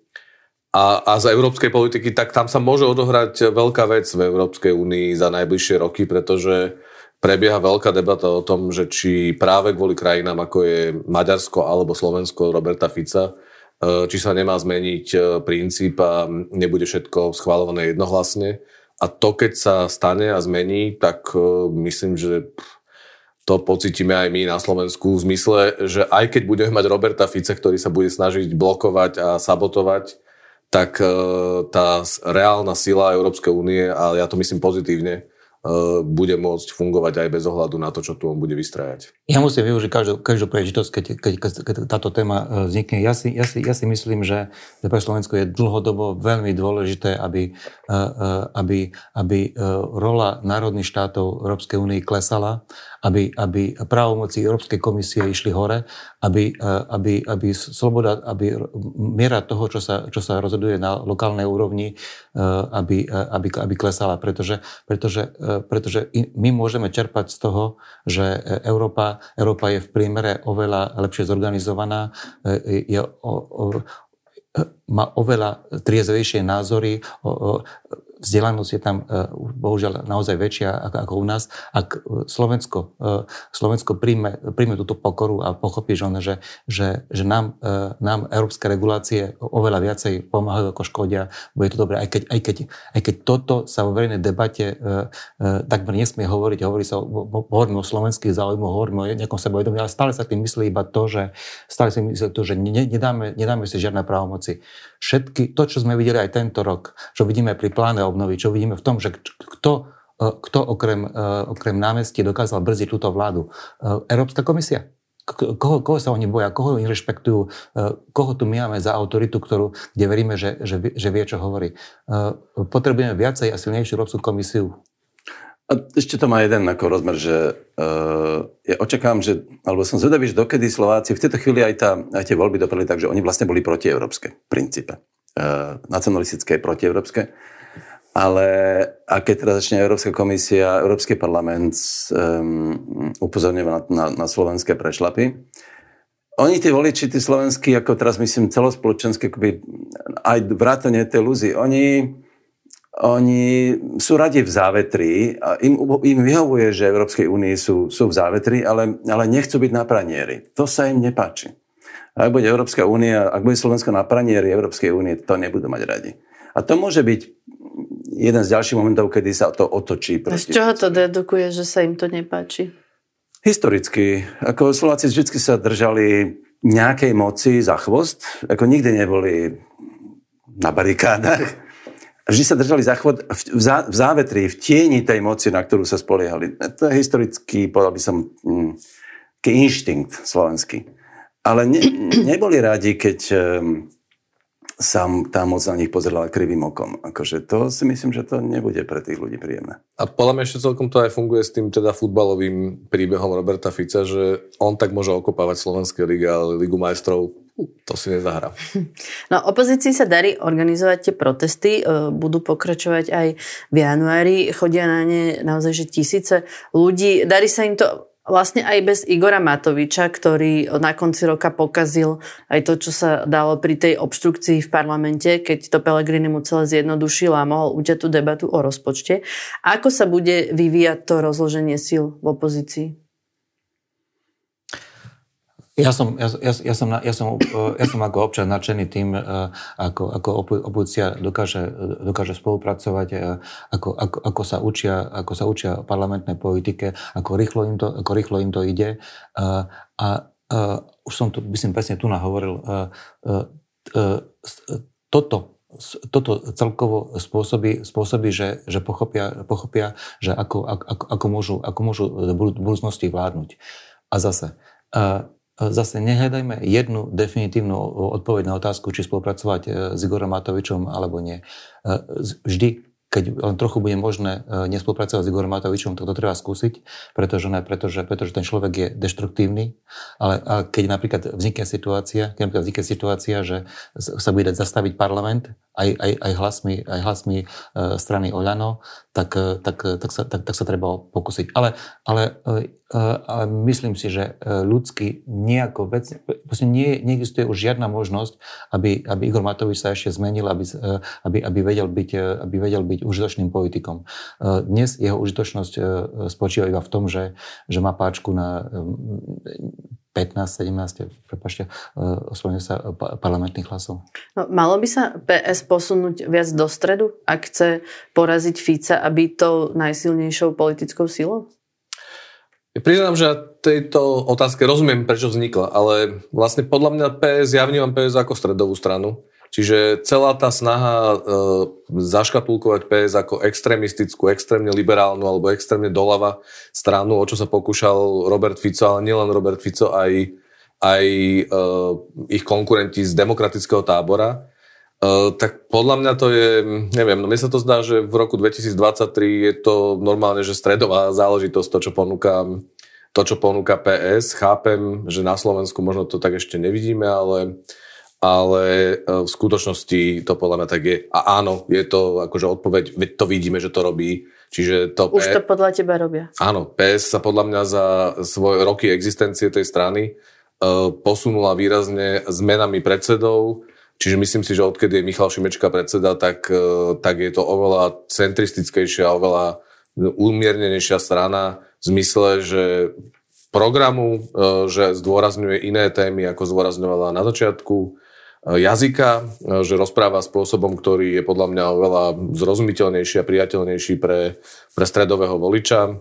A, a z európskej politiky, tak tam sa môže odohrať veľká vec v Európskej únii za najbližšie roky, pretože prebieha veľká debata o tom, že či práve kvôli krajinám, ako je Maďarsko alebo Slovensko Roberta Fica, e, či sa nemá zmeniť e, princíp a nebude všetko schválované jednohlasne. A to, keď sa stane a zmení, tak e, myslím, že to pocítime aj my na Slovensku v zmysle, že aj keď budeme mať Roberta Fica, ktorý sa bude snažiť blokovať a sabotovať, tak tá reálna sila Európskej únie, a ja to myslím pozitívne, bude môcť fungovať aj bez ohľadu na to, čo tu on bude vystrajať. Ja musím využiť každú, každú príležitosť, keď, keď, keď táto téma e, vznikne. Ja si, ja, si, ja si myslím, že pre Slovensko je dlhodobo veľmi dôležité, aby, e, aby, aby rola národných štátov Európskej únie klesala, aby, aby právomoci Európskej komisie išli hore, aby, aby, aby sloboda, aby miera toho, čo sa, čo sa rozhoduje na lokálnej úrovni, aby, aby, aby klesala, pretože, pretože pretože my môžeme čerpať z toho, že Európa, Európa je v priemere oveľa lepšie zorganizovaná, je o, o, má oveľa triezvejšie názory, o, o, vzdelanosť je tam e, bohužiaľ naozaj väčšia ako u nás. Ak e, Slovensko, e, Slovensko príjme, príjme túto pokoru a pochopí, že, že, že, nám, nám európske regulácie oveľa viacej pomáhajú ako škodia, bude to dobré. Aj keď, aj keď, aj keď toto sa vo verejnej debate takmer nesmie hovoriť, hovorí sa, hovoríme o slovenských záujmoch, hovoríme o nejakom sebavedomí, ale stále sa tým myslí iba to, že stále si myslí to, že nedáme, nedáme si žiadne právomoci. Všetky, to, čo sme videli aj tento rok, čo vidíme pri pláne obnovy, čo vidíme v tom, že kto, e, kto okrem, e, okrem námestí dokázal brzdiť túto vládu? E, Európska komisia? Koho, koho sa oni boja, koho oni rešpektujú, koho tu máme za autoritu, ktorú, kde veríme, že, že, že vie, čo hovorí. Potrebujeme viacej a silnejšiu Európsku komisiu. A ešte to má jeden ako rozmer, že uh, ja očakám, že, alebo som zvedavý, že dokedy Slováci, v tejto chvíli aj, tá, aj tie voľby dopadli tak, že oni vlastne boli protieurópske v princípe. Uh, nacionalistické, protieurópske. Ale a keď teraz začne Európska komisia, Európsky parlament um, upozorňuje na, na, na slovenské prešlapy, oni tí voliči, tí slovenskí, ako teraz myslím celospoločenské, akoby, aj vrátane tej lúzy, oni, oni sú radi v závetri a im, im vyhovuje, že Európskej únii sú, sú v závetri, ale, ale nechcú byť na pranieri. To sa im nepáči. Ak bude Európska únia, ak bude Slovensko na pranieri Európskej únie, to nebudú mať radi. A to môže byť jeden z ďalších momentov, kedy sa to otočí. Z čoho to dedukuje, že sa im to nepáči? Historicky. Ako Slováci vždy sa držali nejakej moci za chvost, ako nikdy neboli na barikádach. Vždy sa držali za v, zá, v závetri, v tieni tej moci, na ktorú sa spoliehali. To je historický, povedal by som, mm, inštinkt slovenský. Ale ne, neboli radi, keď sa tá moc na nich pozerala krivým okom. Akože to si myslím, že to nebude pre tých ľudí príjemné. A podľa mňa ešte celkom to aj funguje s tým teda futbalovým príbehom Roberta Fica, že on tak môže okopávať Slovenské ligy, ale Ligu majstrov to si nezahrá. No opozícii sa darí organizovať tie protesty, e, budú pokračovať aj v januári, chodia na ne naozaj že tisíce ľudí. Darí sa im to vlastne aj bez Igora Matoviča, ktorý na konci roka pokazil aj to, čo sa dalo pri tej obštrukcii v parlamente, keď to Pelegrini mu celé zjednodušil a mohol uťať tú debatu o rozpočte. Ako sa bude vyvíjať to rozloženie síl v opozícii? Ja som, ja, ja, ja, som, ja, som, ja som ako občan nadšený tým, e, ako, ako opozícia dokáže, dokáže spolupracovať, ako, ako, ako, sa učia, ako sa učia parlamentnej politike, ako rýchlo im to, ako rýchlo im to ide. A, a, a už som to, myslím, presne tu nahovoril, a, a, a, toto toto celkovo spôsobí, spôsobí že, že pochopia, pochopia, že ako, ako, ako, môžu, ako môžu v budúcnosti vládnuť. A zase, zase nehľadajme jednu definitívnu odpoveď na otázku, či spolupracovať e, s Igorom Matovičom alebo nie. E, vždy keď len trochu bude možné e, nespolupracovať s Igorom Matovičom, tak to treba skúsiť, pretože, ne, pretože, pretože ten človek je deštruktívny, ale, ale keď napríklad vznikne situácia, keď napríklad vznikne situácia, že sa bude zastaviť parlament aj, aj, aj hlasmi, aj hlasmi strany Oľano, tak, tak, tak, sa, tak, tak sa treba pokúsiť. Ale, ale ale myslím si, že eh, ľudský nejako vec, nie, neexistuje už žiadna možnosť, aby, aby Igor Matovič sa ešte zmenil, aby, eh, aby, aby, vedel byť, aby vedel byť užitočným politikom. Dnes jeho užitočnosť spočíva iba v tom, že, že má páčku na 15, 17, prepašte, oslovene sa parlamentných hlasov. No, malo by sa PS posunúť viac do stredu, ak chce poraziť Fica a byť tou najsilnejšou politickou silou? Priznám, že tejto otázke rozumiem, prečo vznikla, ale vlastne podľa mňa PS, ja vnímam PS ako stredovú stranu. Čiže celá tá snaha e, zaškatulkovať PS ako extrémistickú, extrémne liberálnu alebo extrémne doľava stranu, o čo sa pokúšal Robert Fico, ale nielen Robert Fico, aj, aj e, ich konkurenti z demokratického tábora, Uh, tak podľa mňa to je, neviem, no mne sa to zdá, že v roku 2023 je to normálne, že stredová záležitosť, to, čo ponúka, to, čo ponúka PS. Chápem, že na Slovensku možno to tak ešte nevidíme, ale, ale uh, v skutočnosti to podľa mňa tak je. A áno, je to akože odpoveď, veď to vidíme, že to robí. Čiže to Už P... to podľa teba robia. Áno, PS sa podľa mňa za svoje roky existencie tej strany uh, posunula výrazne zmenami predsedov, Čiže myslím si, že odkedy je Michal Šimečka predseda, tak, e, tak je to oveľa centristickejšia, oveľa umiernenejšia strana v zmysle, že programu, e, že zdôrazňuje iné témy, ako zdôrazňovala na začiatku, e, jazyka, že rozpráva spôsobom, ktorý je podľa mňa oveľa zrozumiteľnejší a priateľnejší pre, pre stredového voliča.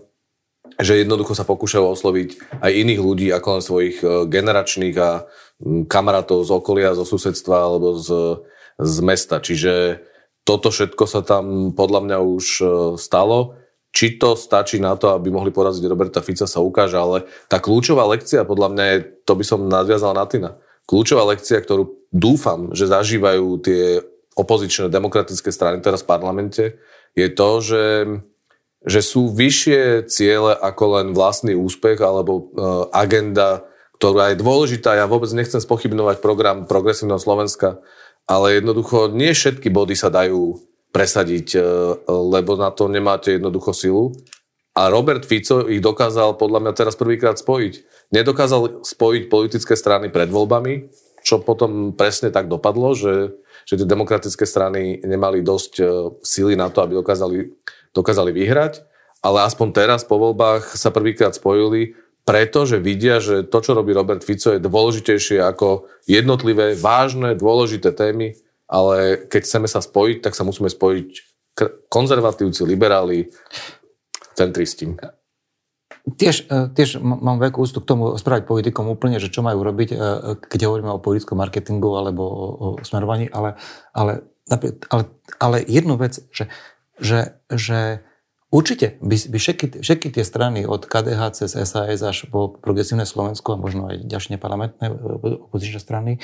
Že jednoducho sa pokúšajú osloviť aj iných ľudí ako len svojich generačných a kamarátov z okolia, zo susedstva alebo z, z mesta. Čiže toto všetko sa tam podľa mňa už e, stalo. Či to stačí na to, aby mohli poraziť Roberta Fica, sa ukáže, ale tá kľúčová lekcia podľa mňa je, to by som nadviazal na Tina, kľúčová lekcia, ktorú dúfam, že zažívajú tie opozičné demokratické strany teraz v parlamente, je to, že, že sú vyššie ciele ako len vlastný úspech alebo uh, agenda ktorá je dôležitá. Ja vôbec nechcem spochybnovať program Progresívneho Slovenska, ale jednoducho nie všetky body sa dajú presadiť, e, lebo na to nemáte jednoducho silu. A Robert Fico ich dokázal podľa mňa teraz prvýkrát spojiť. Nedokázal spojiť politické strany pred voľbami, čo potom presne tak dopadlo, že, že tie demokratické strany nemali dosť e, sily na to, aby dokázali, dokázali vyhrať. Ale aspoň teraz po voľbách sa prvýkrát spojili pretože vidia, že to, čo robí Robert Fico, je dôležitejšie ako jednotlivé, vážne, dôležité témy, ale keď chceme sa spojiť, tak sa musíme spojiť konzervatívci, liberáli, centristi. Tiež, e, tiež mám veľkú ústu k tomu správať politikom úplne, že čo majú robiť, e, keď hovoríme o politickom marketingu alebo o, o smerovaní, ale, ale, ale, ale jednu vec, že, že, že Určite by, by všetky, všetky tie strany od KDH cez SAS až po progresívne Slovensko a možno aj ďalšie neparlamentné e, opozičné strany e,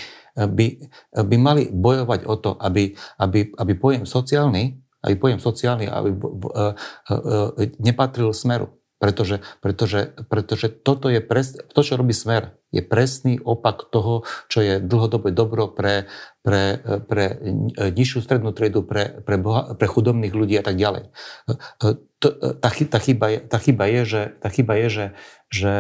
by, by mali bojovať o to, aby, aby, aby pojem sociálny, aby pojem sociálny aby, uh, uh, nepatril smeru. Pretože, pretože, pretože toto je pres, to, čo robí smer, je presný opak toho, čo je dlhodobé dobro pre, pre, pre nižšiu strednú triedu, pre, pre, boha, pre chudobných ľudí a tak ďalej. To, tá, tá, chyba je, tá chyba je, že, tá chyba je že, že,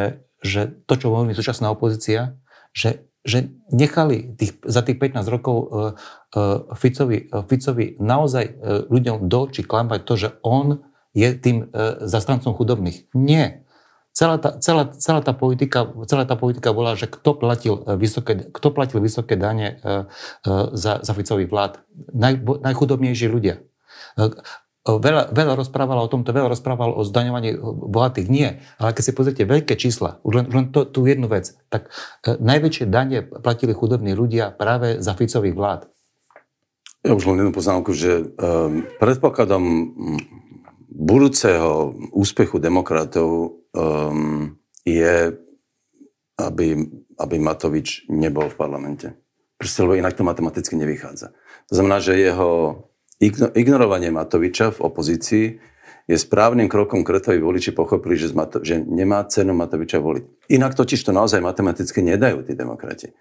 že to, čo hovorí súčasná opozícia, že, že nechali tých, za tých 15 rokov uh, uh, Ficovi, uh, Ficovi naozaj uh, ľuďom do či klamať to, že on je tým uh, zastrancom chudobných. Nie celá tá, celá, celá, tá politika, celá tá politika bola, že kto platil e, vysoké, kto platil vysoké dane uh, uh, za, za Ficových vlád? Naj, najchudobnejší ľudia. Veľa, veľa rozprával o tomto, veľa rozprával o zdaňovaní bohatých. Nie, ale keď si pozrite veľké čísla, už len, len to, tú jednu vec, tak uh, najväčšie dane platili chudobní ľudia práve za Ficových vlád. Ja už len jednu poznámku, že um, predpokladom budúceho úspechu demokratov um, je, aby, aby Matovič nebol v parlamente. Proste, lebo inak to matematicky nevychádza. To znamená, že jeho ignorovanie Matoviča v opozícii je správnym krokom k aby voliči pochopili, že, že nemá cenu Matoviča voliť. Inak totiž to naozaj matematicky nedajú tí demokrati.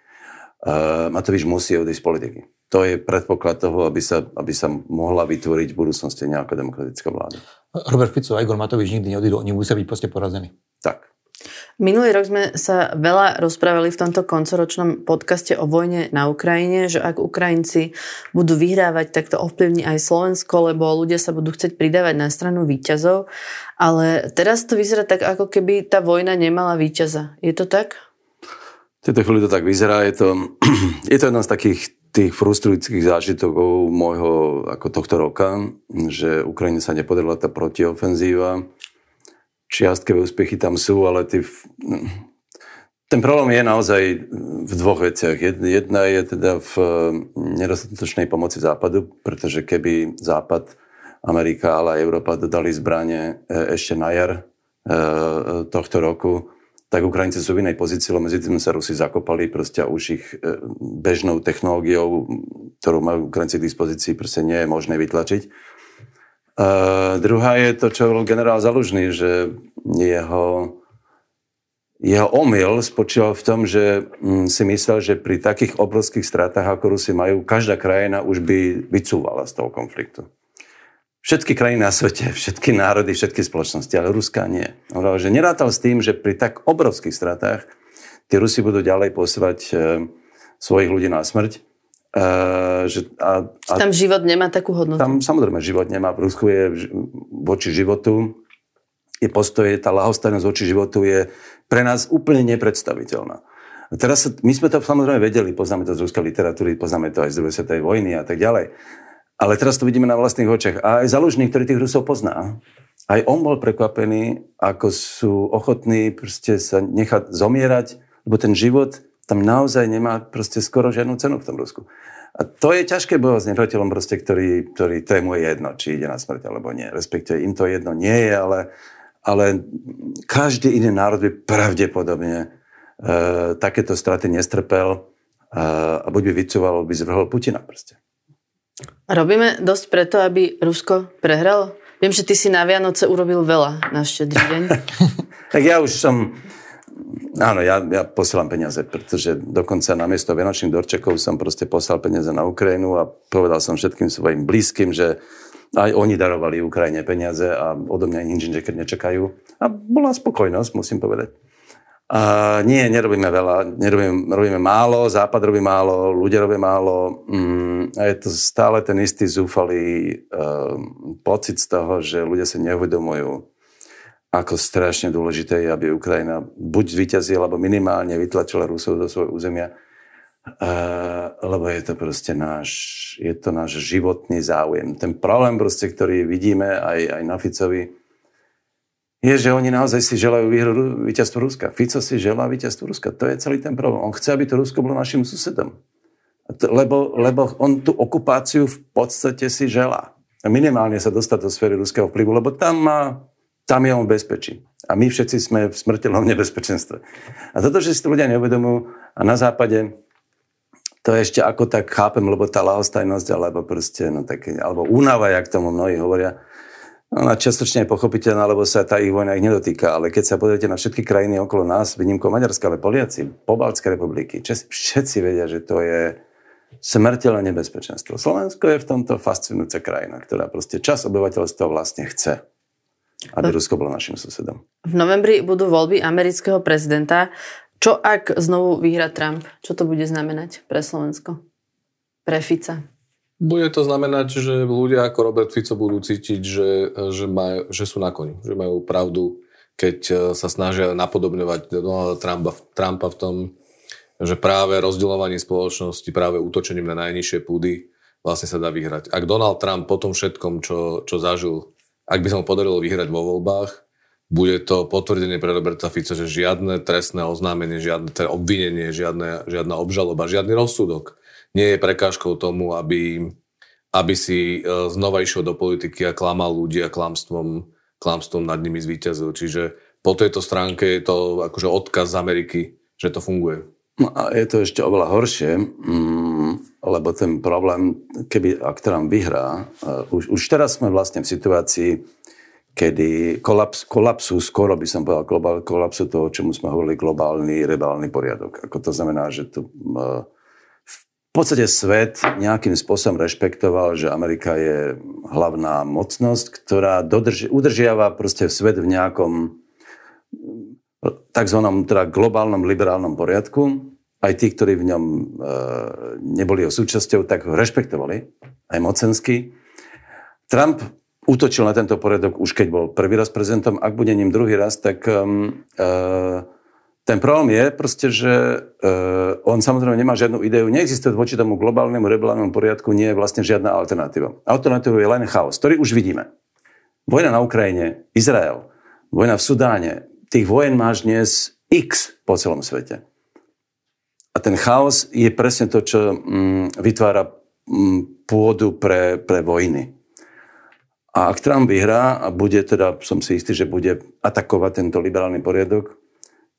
Uh, Matovič musí odísť z politiky. To je predpoklad toho, aby sa, aby sa mohla vytvoriť v budúcnosti nejaká demokratická vláda. Robert Fico a Igor Matovič nikdy neodídu, oni musia byť proste porazení. Tak. Minulý rok sme sa veľa rozprávali v tomto koncoročnom podcaste o vojne na Ukrajine, že ak Ukrajinci budú vyhrávať, tak to ovplyvní aj Slovensko, lebo ľudia sa budú chcieť pridávať na stranu výťazov. Ale teraz to vyzerá tak, ako keby tá vojna nemala výťaza. Je to tak? V tejto chvíli to tak vyzerá. Je to, je to jedna z takých tých frustrujúcich zážitokov môjho ako tohto roka, že Ukrajine sa nepodarila tá protiofenzíva. Čiastkové úspechy tam sú, ale tí, ten problém je naozaj v dvoch veciach. Jedna je teda v nedostatočnej pomoci Západu, pretože keby Západ, Amerika, ale aj Európa dodali zbranie e, ešte na jar e, tohto roku, tak Ukrajinci sú v inej pozícii, lebo medzi tým sa Rusi zakopali proste už ich e, bežnou technológiou, ktorú majú Ukrajinci k dispozícii, proste nie je možné vytlačiť. Uh, druhá je to, čo bol generál Zalužný, že jeho, jeho omyl spočíval v tom, že mm, si myslel, že pri takých obrovských stratách, ako Rusi majú, každá krajina už by vycúvala z toho konfliktu všetky krajiny na svete, všetky národy, všetky spoločnosti, ale Ruská nie. On hovoril, že nerátal s tým, že pri tak obrovských stratách tí Rusi budú ďalej posielať e, svojich ľudí na smrť. E, že, a, a, tam život nemá takú hodnotu. Tam samozrejme život nemá. V Rusku je voči životu, je postoje, tá lahostajnosť voči životu je pre nás úplne nepredstaviteľná. A teraz my sme to samozrejme vedeli, poznáme to z ruskej literatúry, poznáme to aj z druhej svetovej vojny a tak ďalej. Ale teraz to vidíme na vlastných očiach. A aj Zalužný, ktorý tých Rusov pozná, aj on bol prekvapený, ako sú ochotní proste sa nechať zomierať, lebo ten život tam naozaj nemá proste skoro žiadnu cenu v tom Rusku. A to je ťažké bojovať s nepriateľom, proste, ktorý, ktorý to je jedno, či ide na smrť alebo nie. Respektíve im to jedno nie je, ale, ale každý iný národ by pravdepodobne e, takéto straty nestrpel e, a buď by vycúval, by zvrhol Putina proste. Robíme dosť preto, aby Rusko prehralo? Viem, že ty si na Vianoce urobil veľa na štedrý deň. tak ja už som... Áno, ja, ja posielam peniaze, pretože dokonca na miesto Vianočných dorčekov som proste poslal peniaze na Ukrajinu a povedal som všetkým svojim blízkym, že aj oni darovali Ukrajine peniaze a odo mňa nič nečakajú. A bola spokojnosť, musím povedať. A nie, nerobíme veľa, nerobíme, robíme málo, Západ robí málo, ľudia robia málo. Mm, a je to stále ten istý zúfalý um, pocit z toho, že ľudia sa neuvedomujú, ako strašne dôležité je, aby Ukrajina buď zvíťazila, alebo minimálne vytlačila Rusov do svojho územia, uh, lebo je to proste náš, je to náš životný záujem. Ten problém proste, ktorý vidíme aj, aj na Ficovi, je, že oni naozaj si želajú výhru, víťazstvo Ruska. Fico si želá víťazstvo Ruska. To je celý ten problém. On chce, aby to Rusko bolo našim susedom. Lebo, lebo on tú okupáciu v podstate si želá. Minimálne sa dostať do sféry ruského vplyvu, lebo tam, má, tam je on v bezpečí. A my všetci sme v smrteľnom nebezpečenstve. A toto, že si to ľudia neuvedomujú a na západe to ešte ako tak chápem, lebo tá lahostajnosť, alebo proste, no také, alebo únava, jak tomu mnohí hovoria, Ona čiastočne je pochopiteľná, lebo sa tá ich vojna ich nedotýka, ale keď sa pozriete na všetky krajiny okolo nás, výnimkou Maďarska, ale Poliaci, Pobaltské republiky, Česi, všetci vedia, že to je smrteľné nebezpečenstvo. Slovensko je v tomto fascinujúca krajina, ktorá proste čas obyvateľstva vlastne chce, aby Rusko bolo našim susedom. V novembri budú voľby amerického prezidenta. Čo ak znovu vyhra Trump? Čo to bude znamenať pre Slovensko? Pre Fica? Bude to znamenať, že ľudia ako Robert Fico budú cítiť, že, že, maj, že sú na koni, že majú pravdu, keď e, sa snažia napodobňovať Donalda Trumpa, Trumpa v tom, že práve rozdeľovanie spoločnosti, práve útočením na najnižšie púdy vlastne sa dá vyhrať. Ak Donald Trump po tom všetkom, čo, čo zažil, ak by sa mu podarilo vyhrať vo voľbách, bude to potvrdenie pre Roberta Fico, že žiadne trestné oznámenie, žiadne obvinenie, žiadne, žiadna obžaloba, žiadny rozsudok nie je prekážkou tomu, aby, aby si e, znova išiel do politiky a klamal ľudí a klamstvom, klamstvom nad nimi zvíťazil. Čiže po tejto stránke je to akože odkaz z Ameriky, že to funguje. No a je to ešte oveľa horšie, mm, lebo ten problém, keby ak Trump vyhrá, uh, už, už teraz sme vlastne v situácii, kedy kolaps, kolapsu, skoro by som povedal, kolapsu toho, čomu sme hovorili, globálny, rebálny poriadok. Ako to znamená, že tu v podstate svet nejakým spôsobom rešpektoval, že Amerika je hlavná mocnosť, ktorá dodrži, udržiava proste svet v nejakom tzv. Teda globálnom liberálnom poriadku. Aj tí, ktorí v ňom e, neboli o súčasťou, tak ho rešpektovali, aj mocensky. Trump útočil na tento poriadok už keď bol prvý raz prezidentom. Ak bude ním druhý raz, tak e, ten problém je proste, že uh, on samozrejme nemá žiadnu ideu, neexistuje voči tomu globálnemu rebelálnemu poriadku, nie je vlastne žiadna alternatíva. Alternatívou je len chaos, ktorý už vidíme. Vojna na Ukrajine, Izrael, vojna v Sudáne, tých vojen máš dnes x po celom svete. A ten chaos je presne to, čo mm, vytvára mm, pôdu pre, pre vojny. A ak Trump vyhrá a bude teda, som si istý, že bude atakovať tento liberálny poriadok,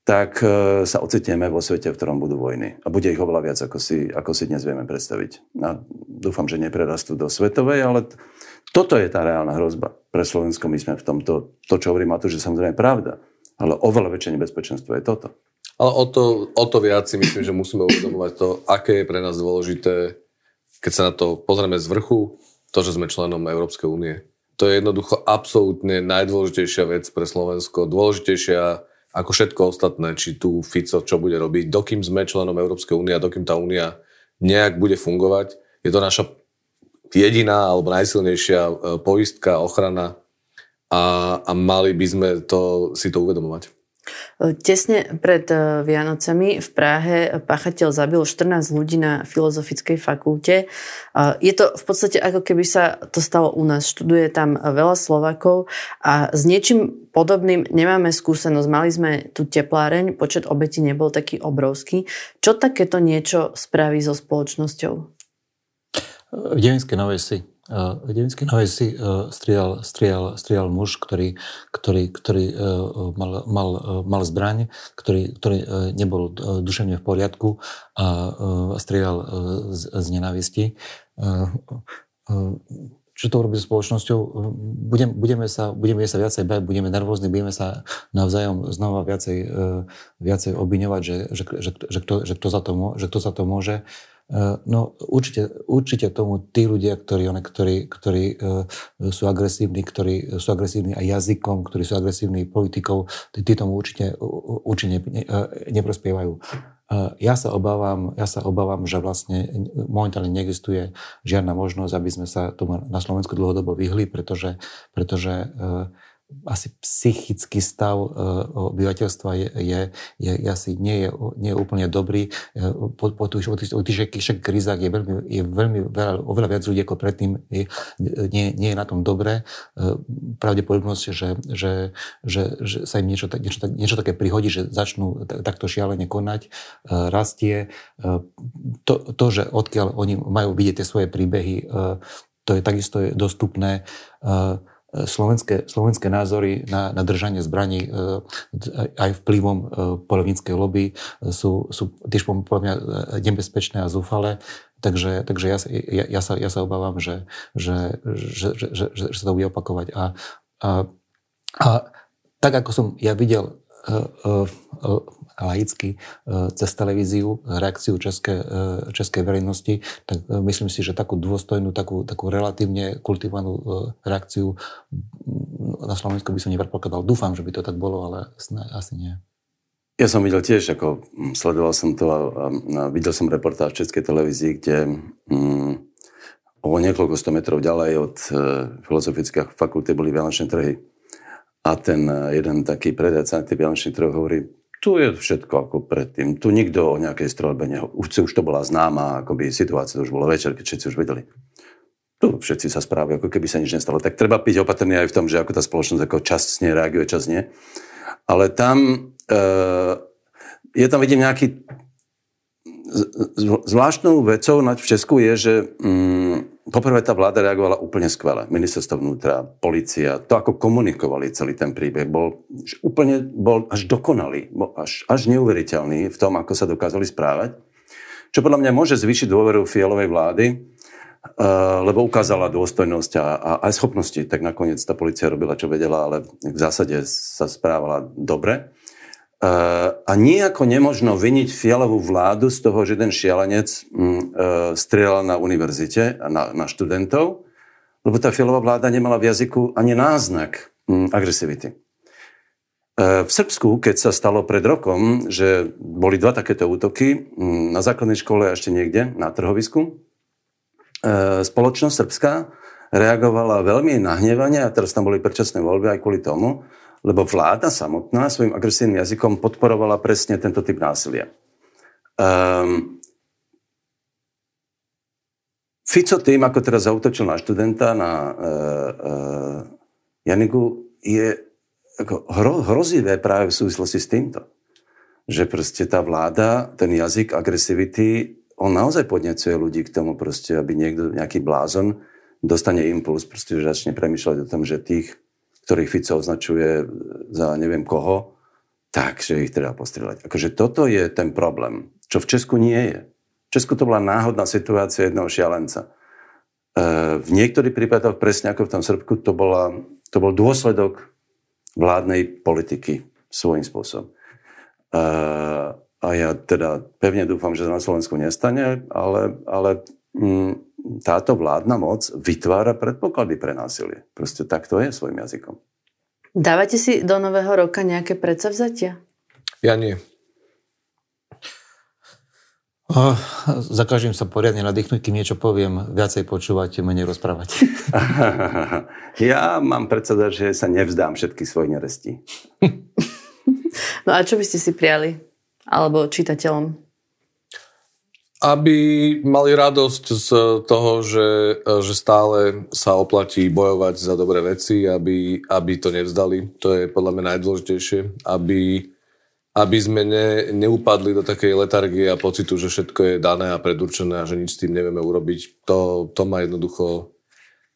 tak e, sa ocitneme vo svete, v ktorom budú vojny. A bude ich oveľa viac, ako si, ako si dnes vieme predstaviť. A dúfam, že neprerastú do svetovej, ale toto je tá reálna hrozba pre Slovensko. My sme v tomto, to, čo hovorím, a to, že samozrejme pravda, ale oveľa väčšie nebezpečenstvo je toto. Ale o to, o to viac si myslím, že musíme uvedomovať to, aké je pre nás dôležité, keď sa na to pozrieme z vrchu, to, že sme členom Európskej únie. To je jednoducho absolútne najdôležitejšia vec pre Slovensko. Dôležitejšia ako všetko ostatné, či tu Fico čo bude robiť, dokým sme členom Európskej únie a dokým tá únia nejak bude fungovať, je to naša jediná alebo najsilnejšia e, poistka, ochrana a, a mali by sme to, si to uvedomovať. Tesne pred eh, Vianocami v Prahe páchateľ zabil 14 ľudí na Filozofickej fakulte. Je to v podstate ako keby sa to stalo u nás. Študuje tam veľa Slovakov a s niečím podobným nemáme skúsenosť. Mali sme tu tepláreň, počet obetí nebol taký obrovský. Čo takéto niečo spraví so spoločnosťou? V Devinskej Novej si v Devinskej Novej si strial, strial, strial muž, ktorý, ktorý, ktorý e, mal, mal, e, mal zbraň, ktorý, ktorý e, nebol duševne v poriadku a strial z, z nenávisti. Čo to robí so spoločnosťou? Budem, budeme, sa, budeme sa viacej bať, budeme nervózni, budeme sa navzájom znova viacej, viacej obviňovať, že, že, že, že, kto, že, kto za to, že kto za to môže. Eh, no určite, určite tomu tí ľudia, ktorí, one, ktorí, ktorí uh, sú agresívni, ktorí sú agresívni aj jazykom, ktorí sú agresívni politikou, tí, tí tomu určite, určite ne, uh, neprospievajú. Ja sa obávam, ja sa obávam, že vlastne momentálne neexistuje žiadna možnosť, aby sme sa tomu na Slovensku dlhodobo vyhli, pretože, pretože uh, asi psychický stav e, obyvateľstva je, je, je, je asi nie je, nie je úplne dobrý. E, po, po tých, tých, krízach je veľmi, je veľmi veľa, oveľa viac ľudí ako predtým je, nie, nie je na tom dobré. E, pravdepodobnosť, že, že, že, že sa im niečo, niečo, niečo také prihodí, že začnú takto šialene konať, rastie. To, to, že odkiaľ oni majú vidieť tie svoje príbehy, to je takisto dostupné slovenské, slovenské názory na, na držanie zbraní e, aj vplyvom e, polovníckej lobby sú, sú tiež podľa mňa nebezpečné a zúfale. Takže, takže ja, ja, ja, sa, ja sa obávam, že, že, že, že, že, že sa to bude opakovať. A A, a tak ako som ja videl laicky cez televíziu reakciu české, českej verejnosti, tak myslím si, že takú dôstojnú, takú, takú relatívne kultivovanú reakciu na Slovensku by som nepredpokladal. Dúfam, že by to tak bolo, ale asi nie. Ja som videl tiež, ako sledoval som to a, a, a videl som reportáž v Českej televízii, kde mm, o niekoľko sto metrov ďalej od e, filozofických fakulty boli vianočné trhy. A ten e, jeden taký predajca na tých vianočných trhoch hovorí, tu je všetko ako predtým. Tu nikto o nejakej strelbe neho... Už, to bola známa akoby, situácia, to už bolo večer, keď všetci už vedeli. Tu všetci sa správajú, ako keby sa nič nestalo. Tak treba byť opatrný aj v tom, že ako tá spoločnosť ako nej reaguje, čas nie. Ale tam, e, je tam vidím nejaký zvláštnou vecou v Česku je, že mm, poprvé tá vláda reagovala úplne skvele. Ministerstvo vnútra, policia, to ako komunikovali celý ten príbeh, bol úplne bol až dokonalý, bol až, až neuveriteľný v tom, ako sa dokázali správať. Čo podľa mňa môže zvýšiť dôveru fialovej vlády, uh, lebo ukázala dôstojnosť a, a aj schopnosti. Tak nakoniec tá policia robila, čo vedela, ale v zásade sa správala dobre. A nejako nemožno vyniť fialovú vládu z toho, že ten šialenec mm, eh, strieľal na univerzite, na, na študentov, lebo tá fialová vláda nemala v jazyku ani náznak mm, agresivity. Eh, v Srbsku, keď sa stalo pred rokom, že boli dva takéto útoky mm, na základnej škole a ešte niekde, na trhovisku, spoločnosť Srbska reagovala veľmi nahnevane a teraz tam boli predčasné voľby aj kvôli tomu, lebo vláda samotná svojim agresívnym jazykom podporovala presne tento typ násilia. Um, Fico tým, ako teraz zautočil na študenta, na uh, uh, Janigu, je ako hro, hrozivé práve v súvislosti s týmto. Že proste tá vláda, ten jazyk agresivity, on naozaj podnecuje ľudí k tomu proste, aby niekto, nejaký blázon dostane impuls, proste, že začne premyšľať o tom, že tých ktorých Fico označuje za neviem koho, takže ich treba postrieľať. Akože toto je ten problém, čo v Česku nie je. V Česku to bola náhodná situácia jedného šialenca. E, v niektorých prípadoch, presne ako v tom Srbku, to, bola, to bol dôsledok vládnej politiky svojím spôsobom. E, a ja teda pevne dúfam, že to na Slovensku nestane, ale, ale mm, táto vládna moc vytvára predpoklady pre násilie. Proste tak to je svojim jazykom. Dávate si do nového roka nejaké predsavzatia? Ja nie. Zakažím sa poriadne nadýchnuť, kým niečo poviem, viacej počúvať, menej rozprávať. ja mám predseda, že sa nevzdám všetky svoje neresti. no a čo by ste si prijali? Alebo čitateľom? Aby mali radosť z toho, že, že stále sa oplatí bojovať za dobré veci, aby, aby to nevzdali. To je podľa mňa najdôležitejšie. Aby, aby sme ne, neupadli do takej letargie a pocitu, že všetko je dané a predurčené a že nič s tým nevieme urobiť. To, to ma jednoducho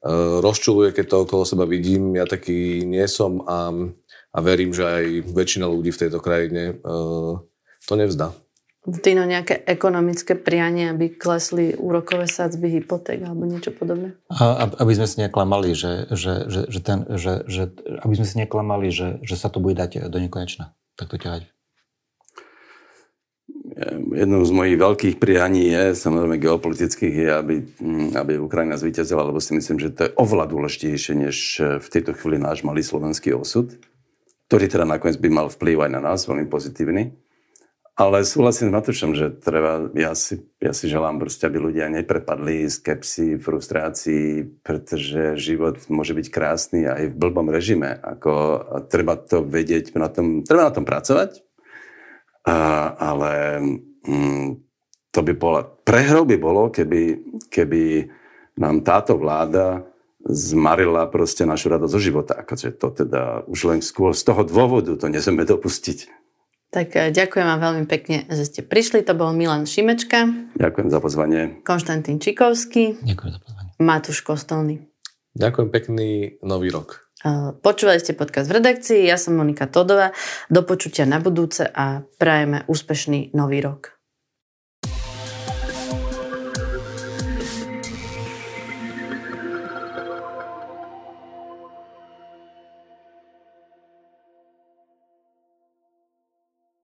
uh, rozčuluje, keď to okolo seba vidím. Ja taký nie som a, a verím, že aj väčšina ľudí v tejto krajine uh, to nevzdá. Tino, nejaké ekonomické prianie, aby klesli úrokové sadzby hypoték alebo niečo podobné? A, aby sme si neklamali, že, že, že, že, ten, že, že, aby sme si neklamali, že, že sa to bude dať do nekonečna. Tak to ťahať. Jednou z mojich veľkých prianí je, samozrejme geopolitických, je, aby, aby Ukrajina zvíťazila, lebo si myslím, že to je oveľa dôležitejšie, než v tejto chvíli náš malý slovenský osud, ktorý teda nakoniec by mal vplyv aj na nás, veľmi pozitívny. Ale súhlasím s Matušom, že treba, ja si, ja si želám proste, aby ľudia neprepadli skepsy, frustrácii, pretože život môže byť krásny aj v blbom režime. Ako, treba to vedieť, na tom, treba na tom pracovať, a, ale mm, to by bola, prehrou by bolo, keby, keby nám táto vláda zmarila proste našu radosť zo života. Akože to teda už len skôr z toho dôvodu to nesmieme dopustiť. Tak eh, ďakujem vám veľmi pekne, že ste prišli. To bol Milan Šimečka. Ďakujem za pozvanie. Konštantín Čikovský. Ďakujem za pozvanie. Matúš Kostolný. Ďakujem pekný nový rok. Eh, počúvali ste podcast v redakcii, ja som Monika Todová. Do počutia na budúce a prajeme úspešný nový rok.